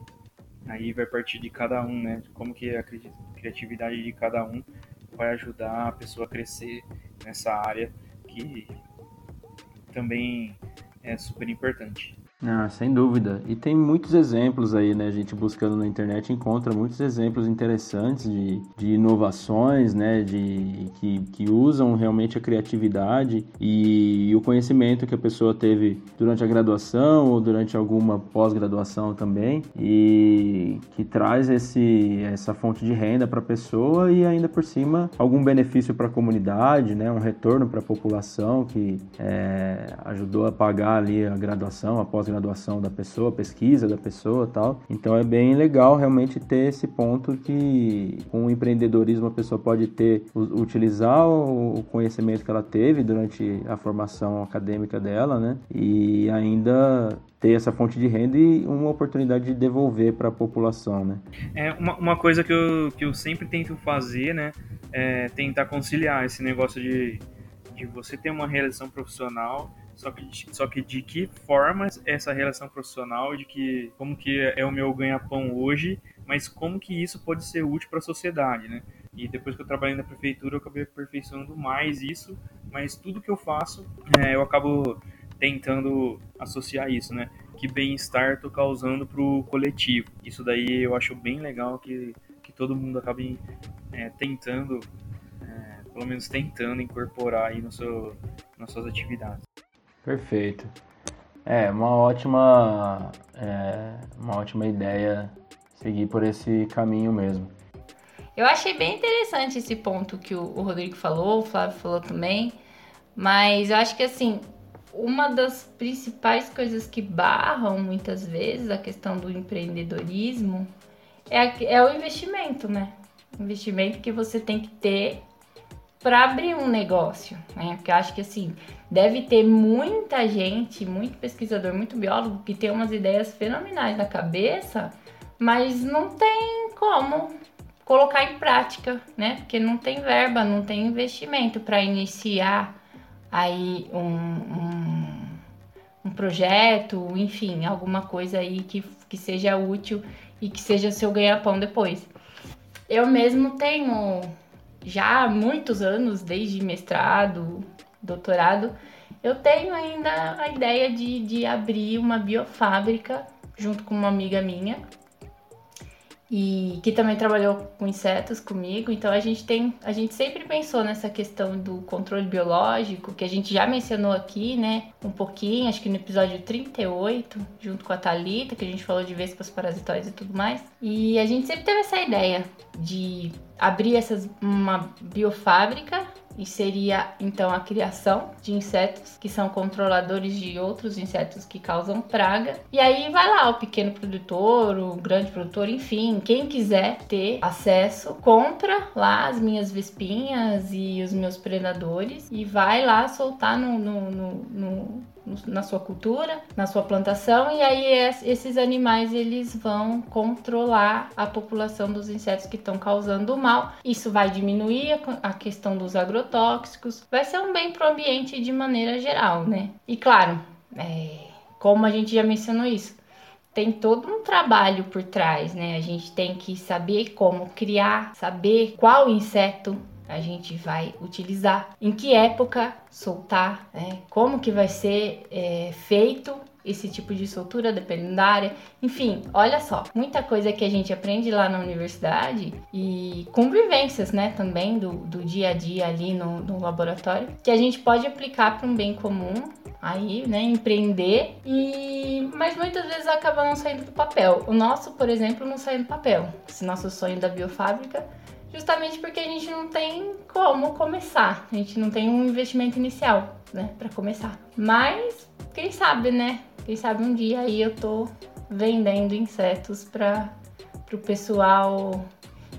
aí vai partir de cada um, né? Como que a criatividade de cada um vai ajudar a pessoa a crescer nessa área que também é super importante. Ah, sem dúvida. E tem muitos exemplos aí, né? A gente buscando na internet encontra muitos exemplos interessantes de, de inovações, né? De, que, que usam realmente a criatividade e, e o conhecimento que a pessoa teve durante a graduação ou durante alguma pós-graduação também e que traz esse, essa fonte de renda para a pessoa e ainda por cima algum benefício para a comunidade, né? Um retorno para a população que é, ajudou a pagar ali a graduação, a pós graduação da pessoa, pesquisa da pessoa tal. Então é bem legal realmente ter esse ponto que com o empreendedorismo a pessoa pode ter, utilizar o conhecimento que ela teve durante a formação acadêmica dela, né? E ainda ter essa fonte de renda e uma oportunidade de devolver para a população, né? É uma, uma coisa que eu, que eu sempre tento fazer, né? É tentar conciliar esse negócio de, de você ter uma realização profissional só que, só que de que forma essa relação profissional, de que como que é o meu ganha-pão hoje, mas como que isso pode ser útil para a sociedade, né? E depois que eu trabalhei na prefeitura, eu acabei aperfeiçoando mais isso, mas tudo que eu faço, é, eu acabo tentando associar isso, né? Que bem-estar estou causando para o coletivo. Isso daí eu acho bem legal que, que todo mundo acabe é, tentando, é, pelo menos tentando incorporar aí no seu, nas suas atividades. Perfeito. É uma ótima, é, uma ótima ideia seguir por esse caminho mesmo. Eu achei bem interessante esse ponto que o, Rodrigo falou, o Flávio falou também, mas eu acho que assim, uma das principais coisas que barram muitas vezes a questão do empreendedorismo é, é o investimento, né? Investimento que você tem que ter para abrir um negócio, né? Porque eu acho que assim, deve ter muita gente, muito pesquisador, muito biólogo que tem umas ideias fenomenais na cabeça, mas não tem como colocar em prática, né? Porque não tem verba, não tem investimento para iniciar aí um, um, um, projeto, enfim, alguma coisa aí que, que seja útil e que seja seu ganha-pão depois. Eu mesmo tenho já há muitos anos, desde mestrado, doutorado, eu tenho ainda a ideia de, de abrir uma biofábrica junto com uma amiga minha e que também trabalhou com insetos comigo. Então a gente tem, a gente sempre pensou nessa questão do controle biológico, que a gente já mencionou aqui, né? Um pouquinho, acho que no episódio 38, junto com a Talita, que a gente falou de vespas parasitóides e tudo mais. E a gente sempre teve essa ideia de abrir essas, uma biofábrica e seria então a criação de insetos que são controladores de outros insetos que causam praga. E aí vai lá o pequeno produtor, o grande produtor, enfim, quem quiser ter acesso, compra lá as minhas vespinhas e os meus predadores e vai lá soltar no, no, no, no na sua cultura, na sua plantação e aí esses animais eles vão controlar a população dos insetos que estão causando mal. Isso vai diminuir a questão dos agrotóxicos, vai ser um bem para o ambiente de maneira geral, né? E claro, é, como a gente já mencionou isso, tem todo um trabalho por trás, né? A gente tem que saber como criar, saber qual inseto a gente vai utilizar, em que época soltar, né? como que vai ser é, feito esse tipo de soltura, dependendo da área. Enfim, olha só, muita coisa que a gente aprende lá na universidade e convivências, né, também do, do dia a dia ali no, no laboratório, que a gente pode aplicar para um bem comum aí, né, empreender e mas muitas vezes acaba não saindo do papel. O nosso, por exemplo, não sai do papel. Esse nosso sonho da biofábrica justamente porque a gente não tem como começar, a gente não tem um investimento inicial, né, para começar. Mas quem sabe, né? Quem sabe um dia aí eu tô vendendo insetos para o pessoal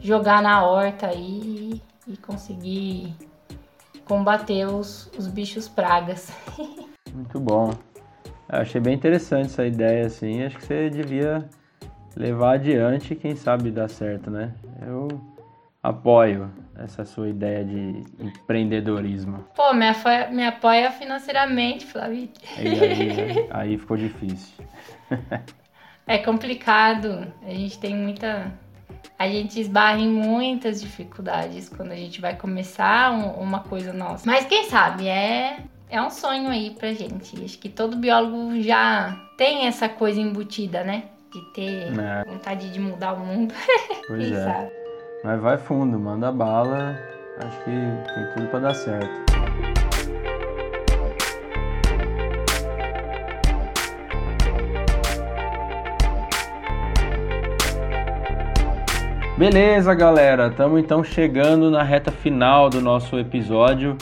jogar na horta aí e conseguir combater os, os bichos pragas. Muito bom. Eu achei bem interessante essa ideia, assim. Acho que você devia levar adiante, quem sabe dar certo, né? Eu apoio essa sua ideia de empreendedorismo. Pô, me apoia, me apoia financeiramente, Flávio. Aí, aí, aí ficou difícil. é complicado. A gente tem muita. A gente esbarra em muitas dificuldades quando a gente vai começar uma coisa nossa. Mas quem sabe, é, é um sonho aí pra gente. Acho que todo biólogo já tem essa coisa embutida, né? De ter é. vontade de mudar o mundo. Pois quem é. sabe? Mas vai fundo, manda bala. Acho que tem tudo para dar certo. Beleza, galera. Estamos então chegando na reta final do nosso episódio.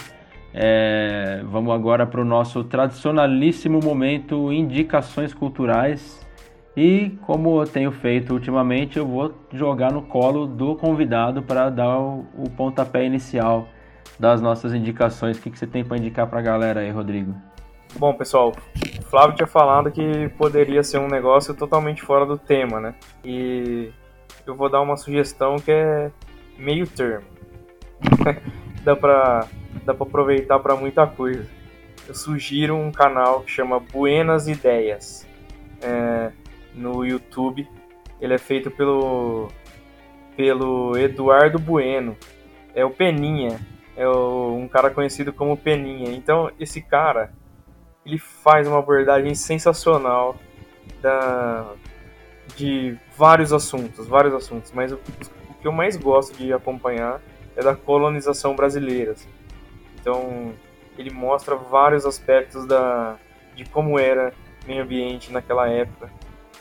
É, vamos agora para o nosso tradicionalíssimo momento Indicações Culturais. E como eu tenho feito ultimamente, eu vou jogar no colo do convidado para dar o, o, pontapé inicial das nossas indicações. O que, que você tem para indicar para a galera aí, Rodrigo? Bom, pessoal, o Flávio tinha falado que poderia ser um negócio totalmente fora do tema, né? E eu vou dar uma sugestão que é meio termo. dá para dá aproveitar para muita coisa. Eu sugiro um canal que chama Buenas Ideias. É, no YouTube. Ele é feito pelo pelo Eduardo Bueno. É o Peninha, é o, um cara conhecido como Peninha. Então esse cara ele faz uma abordagem sensacional da de vários assuntos, vários assuntos, mas o, o que eu mais gosto de acompanhar é da colonização brasileira. Então, ele mostra vários aspectos da de como era meio ambiente naquela época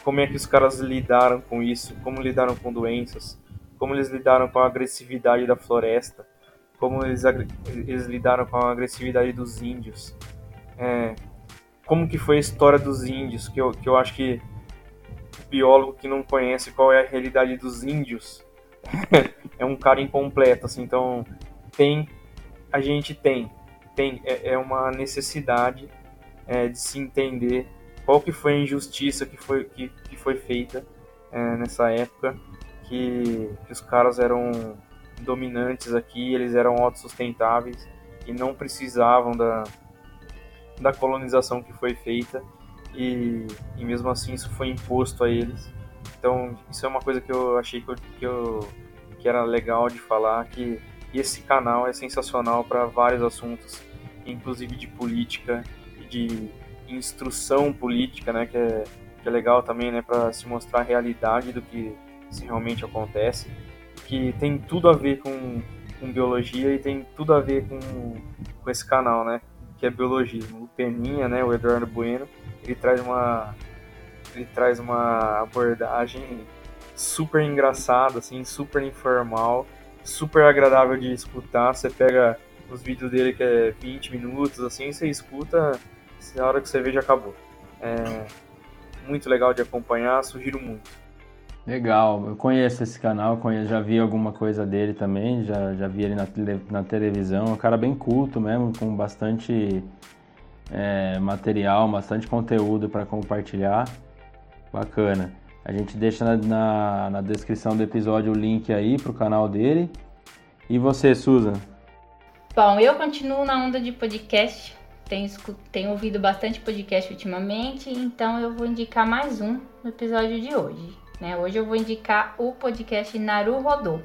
como é que os caras lidaram com isso, como lidaram com doenças, como eles lidaram com a agressividade da floresta, como eles, eles lidaram com a agressividade dos índios, é, como que foi a história dos índios, que eu, que eu acho que o biólogo que não conhece qual é a realidade dos índios é um cara incompleto, assim, então tem, a gente tem, tem é, é uma necessidade é, de se entender qual que foi a injustiça que foi, que, que foi feita é, nessa época, que, que os caras eram dominantes aqui, eles eram autossustentáveis e não precisavam da, da colonização que foi feita e, e mesmo assim isso foi imposto a eles. Então isso é uma coisa que eu achei que, eu, que, eu, que era legal de falar, que esse canal é sensacional para vários assuntos, inclusive de política e de instrução política, né, que é, que é legal também, né, para se mostrar a realidade do que se realmente acontece, que tem tudo a ver com, com biologia e tem tudo a ver com, com esse canal, né, que é biologismo. O Peninha, né, o Eduardo Bueno, ele traz uma ele traz uma abordagem super engraçada, assim, super informal super agradável de escutar. Você pega os vídeos dele que é 20 minutos, assim, você escuta, a hora que você vê já acabou. É muito legal de acompanhar, sugiro muito. Legal, eu conheço esse canal, conheço, já vi alguma coisa dele também, já, já vi ele na, na televisão, é um cara bem culto mesmo, com bastante é, material, bastante conteúdo para compartilhar, bacana. A gente deixa na, na, na, descrição do episódio o link aí pro canal dele. E você, Susan? Bom, eu continuo na onda de podcast, tenho, tenho ouvido bastante podcast ultimamente, então eu vou indicar mais um no episódio de hoje. Né? Hoje eu vou indicar o podcast Naru Rodô.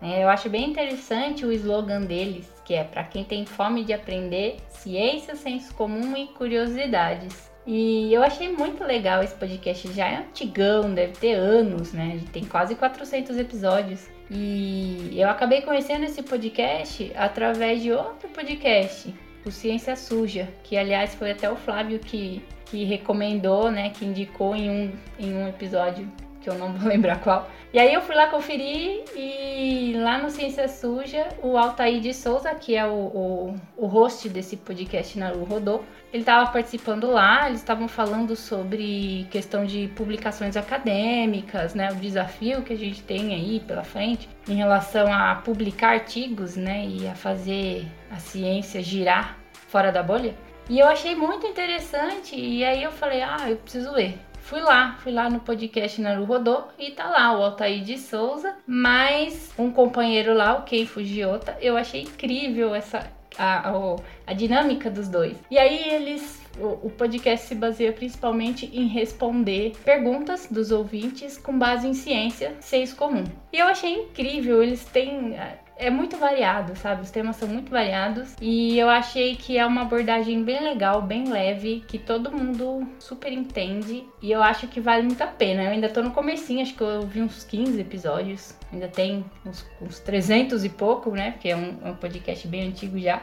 É, eu acho bem interessante o slogan deles, que é para quem tem fome de aprender, ciência, senso comum e curiosidades. E eu achei muito legal esse podcast, já é antigão, deve ter anos, né? Tem quase 400 episódios. E eu acabei conhecendo esse podcast através de outro podcast, o Ciência Suja, que aliás foi até o Flávio que, que recomendou, né? Que indicou em um, em um episódio que eu não vou lembrar qual. E aí eu fui lá conferir e lá no Ciência Suja, o Altair de Souza, que é o, o, o host desse podcast na Rodô, ele estava participando lá, eles estavam falando sobre questão de publicações acadêmicas, né, o desafio que a gente tem aí pela frente em relação a publicar artigos, né, e a fazer a ciência girar fora da bolha. E eu achei muito interessante e aí eu falei, ah, eu preciso ler. Fui lá, fui lá no podcast Naru Rodô e tá lá o Altair de Souza, mais um companheiro lá, o Ken Fujiota. Eu achei incrível essa a, a, a dinâmica dos dois. E aí eles o, podcast se baseia principalmente em responder perguntas dos ouvintes com base em ciência, seis comum. E eu achei incrível, eles têm é muito variado, sabe? Os temas são muito variados e eu achei que é uma abordagem bem legal, bem leve, que todo mundo super entende e eu acho que vale muito a pena. Eu ainda tô no comecinho, acho que eu vi uns 15 episódios, ainda tem uns, uns 300 e pouco, né? Porque é um, é um podcast bem antigo já.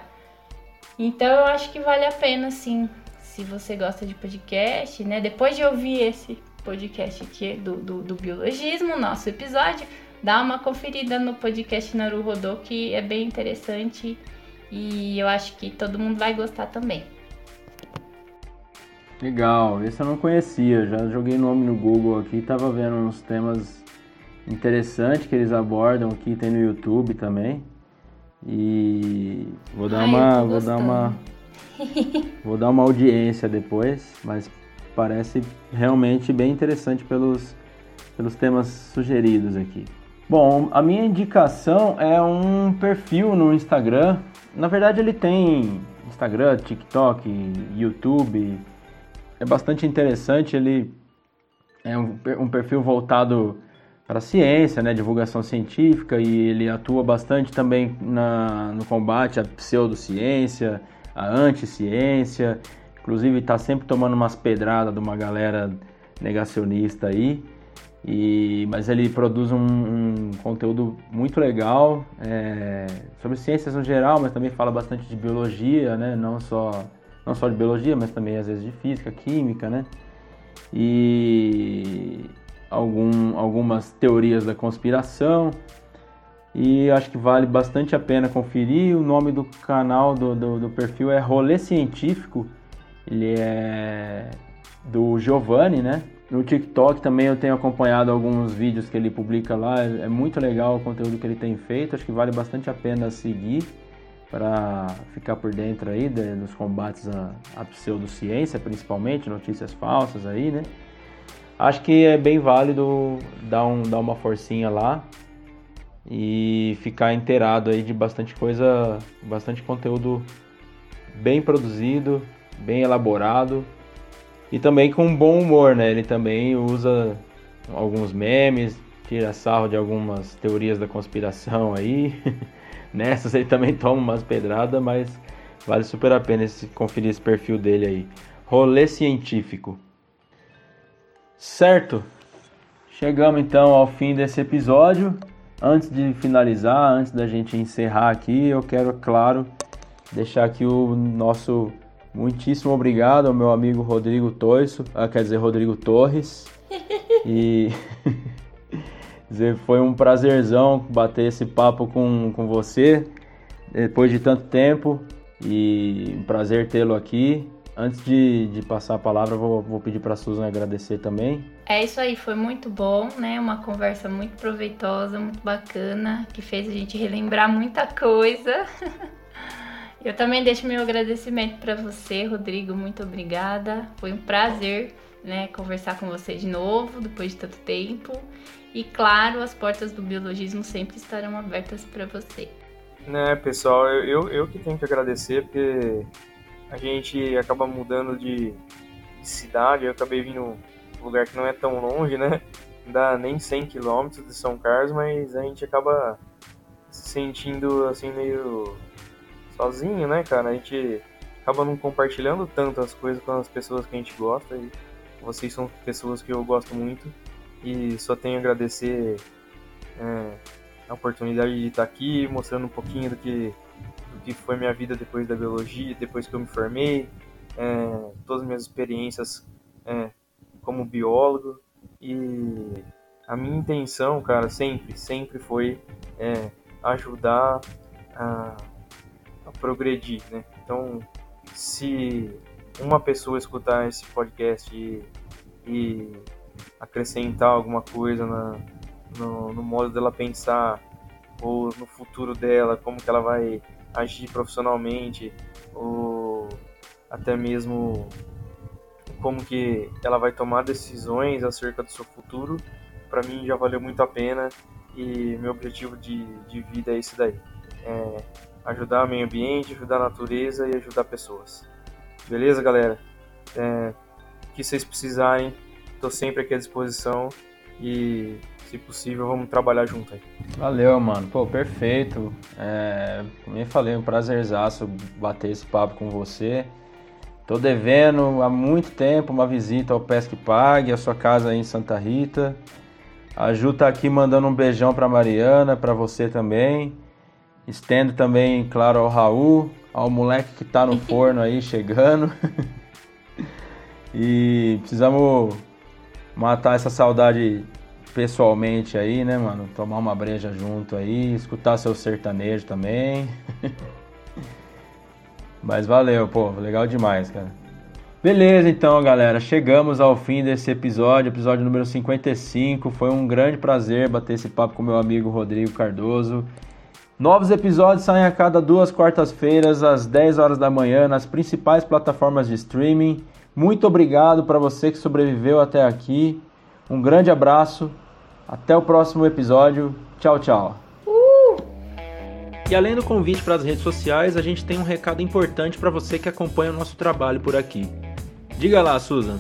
Então eu acho que vale a pena, sim, se você gosta de podcast, né? Depois de ouvir esse podcast aqui do, do, do biologismo, nosso episódio, dá uma conferida no podcast Naru Rodô, que é bem interessante e eu acho que todo mundo vai gostar também. Legal, esse eu não conhecia, já joguei nome no Google aqui, tava vendo uns temas interessantes que eles abordam aqui, tem no YouTube também. E vou dar Ai, uma, vou dar uma vou dar uma audiência depois, mas parece realmente bem interessante pelos pelos temas sugeridos aqui. Bom, a minha indicação é um perfil no Instagram. Na verdade, ele tem Instagram, TikTok, YouTube. É bastante interessante. Ele é um, perfil voltado para a ciência, né, divulgação científica, e ele atua bastante também na, no combate à pseudociência, à anticiência. Inclusive, está sempre tomando umas pedradas de uma galera negacionista aí. E, mas ele produz um, um conteúdo muito legal é, sobre ciências no geral, mas também fala bastante de biologia, né? Não só, não só de biologia, mas também às vezes de física, química, né? E algum, algumas teorias da conspiração. E acho que vale bastante a pena conferir. O nome do canal, do, do, do perfil é Rolê Científico. Ele é do Giovanni, né? No TikTok também eu tenho acompanhado alguns vídeos que ele publica lá, é muito legal o conteúdo que ele tem feito, acho que vale bastante a pena seguir para ficar por dentro aí de, dos combates à, à pseudociência, principalmente, notícias falsas aí, né? Acho que é bem válido dar, um, dar uma forcinha lá e ficar inteirado aí de bastante coisa, bastante conteúdo bem produzido, bem elaborado e também com bom humor, né? Ele também usa alguns memes, tira sarro de algumas teorias da conspiração aí. Nessas ele também toma umas pedradas, mas vale super a pena esse, conferir esse perfil dele aí. Rolê científico. Certo? Chegamos então ao fim desse episódio. Antes de finalizar, antes da gente encerrar aqui, eu quero, claro, deixar aqui o nosso Muitíssimo obrigado ao meu amigo Rodrigo Toiso, ah, quer dizer, Rodrigo Torres. e, Foi um prazerzão bater esse papo com, com você depois de tanto tempo e um prazer tê-lo aqui. Antes de, de passar a palavra, vou, vou pedir para a Susan agradecer também. É isso aí, foi muito bom, né? Uma conversa muito proveitosa, muito bacana, que fez a gente relembrar muita coisa. Eu também deixo meu agradecimento para você, Rodrigo. Muito obrigada. Foi um prazer, né, conversar com você de novo depois de tanto tempo. E claro, as portas do biologismo sempre estarão abertas para você. Né, pessoal, eu, eu, eu que tenho que agradecer porque a gente acaba mudando de, de cidade. Eu acabei vindo um lugar que não é tão longe, né? Não dá nem 100 quilômetros de São Carlos, mas a gente acaba se sentindo assim meio sozinho, né, cara? A gente acaba não compartilhando tanto as coisas com as pessoas que a gente gosta e vocês são pessoas que eu gosto muito e só tenho a agradecer é, a oportunidade de estar aqui mostrando um pouquinho do que que foi minha vida depois da biologia, depois que eu me formei, é, todas as minhas experiências é, como biólogo. E a minha intenção, cara, sempre, sempre foi é, ajudar a progredir, né? Então, se uma pessoa escutar esse podcast e, e acrescentar alguma coisa na, no, no, modo dela pensar ou no futuro dela, como que ela vai agir profissionalmente ou até mesmo como que ela vai tomar decisões acerca do seu futuro, para mim já valeu muito a pena e meu objetivo de, de vida é esse daí. É ajudar o meio ambiente, ajudar a natureza e ajudar pessoas. Beleza, galera? É, que vocês precisarem, estou sempre aqui à disposição e se possível, vamos trabalhar junto aí. Valeu, mano. Pô, perfeito. É, como eu falei, um prazerzaço bater esse papo com você. Tô devendo há muito tempo uma visita ao Pesque Pague, a sua casa aí em Santa Rita. A Ju tá aqui mandando um beijão pra Mariana, pra você também. Estendo também, claro, ao Raul, ao moleque que tá no forno aí chegando. e precisamos matar essa saudade pessoalmente aí, né, mano? Tomar uma breja junto aí, escutar seu sertanejo também. Mas valeu, pô, legal demais, cara. Beleza, então, galera, chegamos ao fim desse episódio, episódio número 55. Foi um grande prazer bater esse papo com meu amigo Rodrigo Cardoso. Novos episódios saem a cada duas quartas-feiras, às 10 horas da manhã, nas principais plataformas de streaming. Muito obrigado para você que sobreviveu até aqui. Um grande abraço até o próximo episódio. Tchau, tchau. E além do convite para as redes sociais, a gente tem um recado importante para você que acompanha o nosso trabalho por aqui. Diga lá, Susan.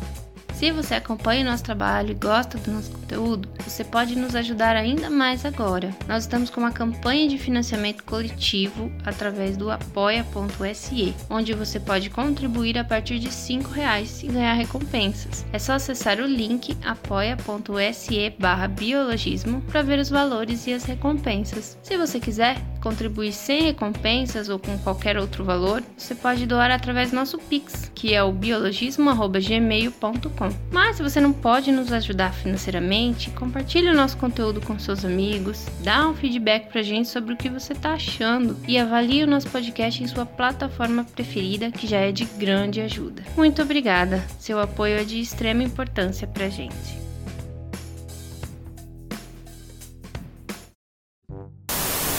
Se você acompanha o nosso trabalho e gosta do nosso conteúdo, você pode nos ajudar ainda mais agora. Nós estamos com uma campanha de financiamento coletivo através do apoia.se, onde você pode contribuir a partir de R$ reais e ganhar recompensas. É só acessar o link apoia.se biologismo para ver os valores e as recompensas. Se você quiser contribuir sem recompensas ou com qualquer outro valor, você pode doar através do nosso Pix, que é o biologismo.gmail.com. Mas se você não pode nos ajudar financeiramente, compartilhe o nosso conteúdo com seus amigos, dá um feedback pra gente sobre o que você tá achando e avalie o nosso podcast em sua plataforma preferida, que já é de grande ajuda. Muito obrigada, seu apoio é de extrema importância pra gente.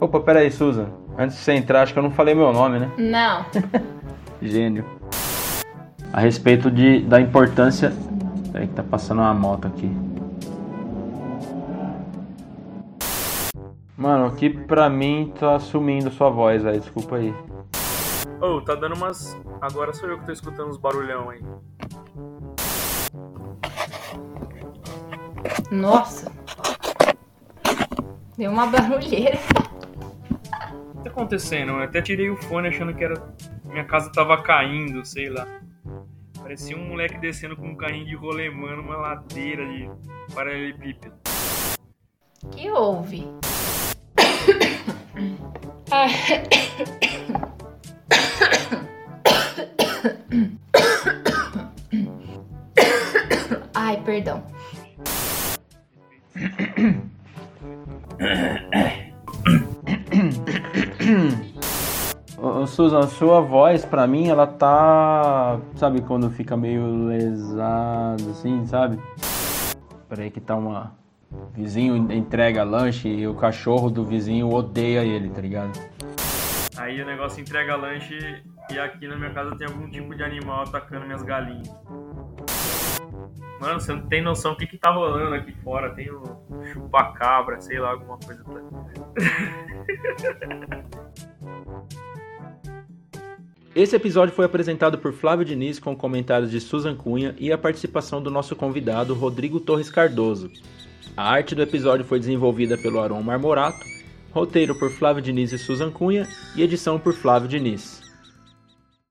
Opa, peraí, Susan. Antes de você entrar, acho que eu não falei meu nome, né? Não. Gênio. A respeito de, da importância Peraí que tá passando uma moto aqui. Mano, aqui pra mim tá sumindo sua voz aí, desculpa aí. Ô, oh, tá dando umas. Agora sou eu que tô escutando uns barulhão aí. Nossa! Deu uma barulheira. Tá acontecendo? Eu até tirei o fone achando que era. Minha casa tava caindo, sei lá. Parecia um moleque descendo com um carrinho de rolemã numa ladeira de paralelepípedo. que houve? Ai, perdão. Susan, a sua voz, pra mim, ela tá. Sabe quando fica meio lesada, assim, sabe? Peraí, que tá uma. Vizinho entrega lanche e o cachorro do vizinho odeia ele, tá ligado? Aí o negócio entrega lanche e aqui na minha casa tem algum tipo de animal atacando minhas galinhas. Mano, você não tem noção do que, que tá rolando aqui fora. Tem o chupacabra, sei lá, alguma coisa. Esse episódio foi apresentado por Flávio Diniz com comentários de Susan Cunha e a participação do nosso convidado Rodrigo Torres Cardoso. A arte do episódio foi desenvolvida pelo Aron Marmorato, roteiro por Flávio Diniz e Susan Cunha e edição por Flávio Diniz.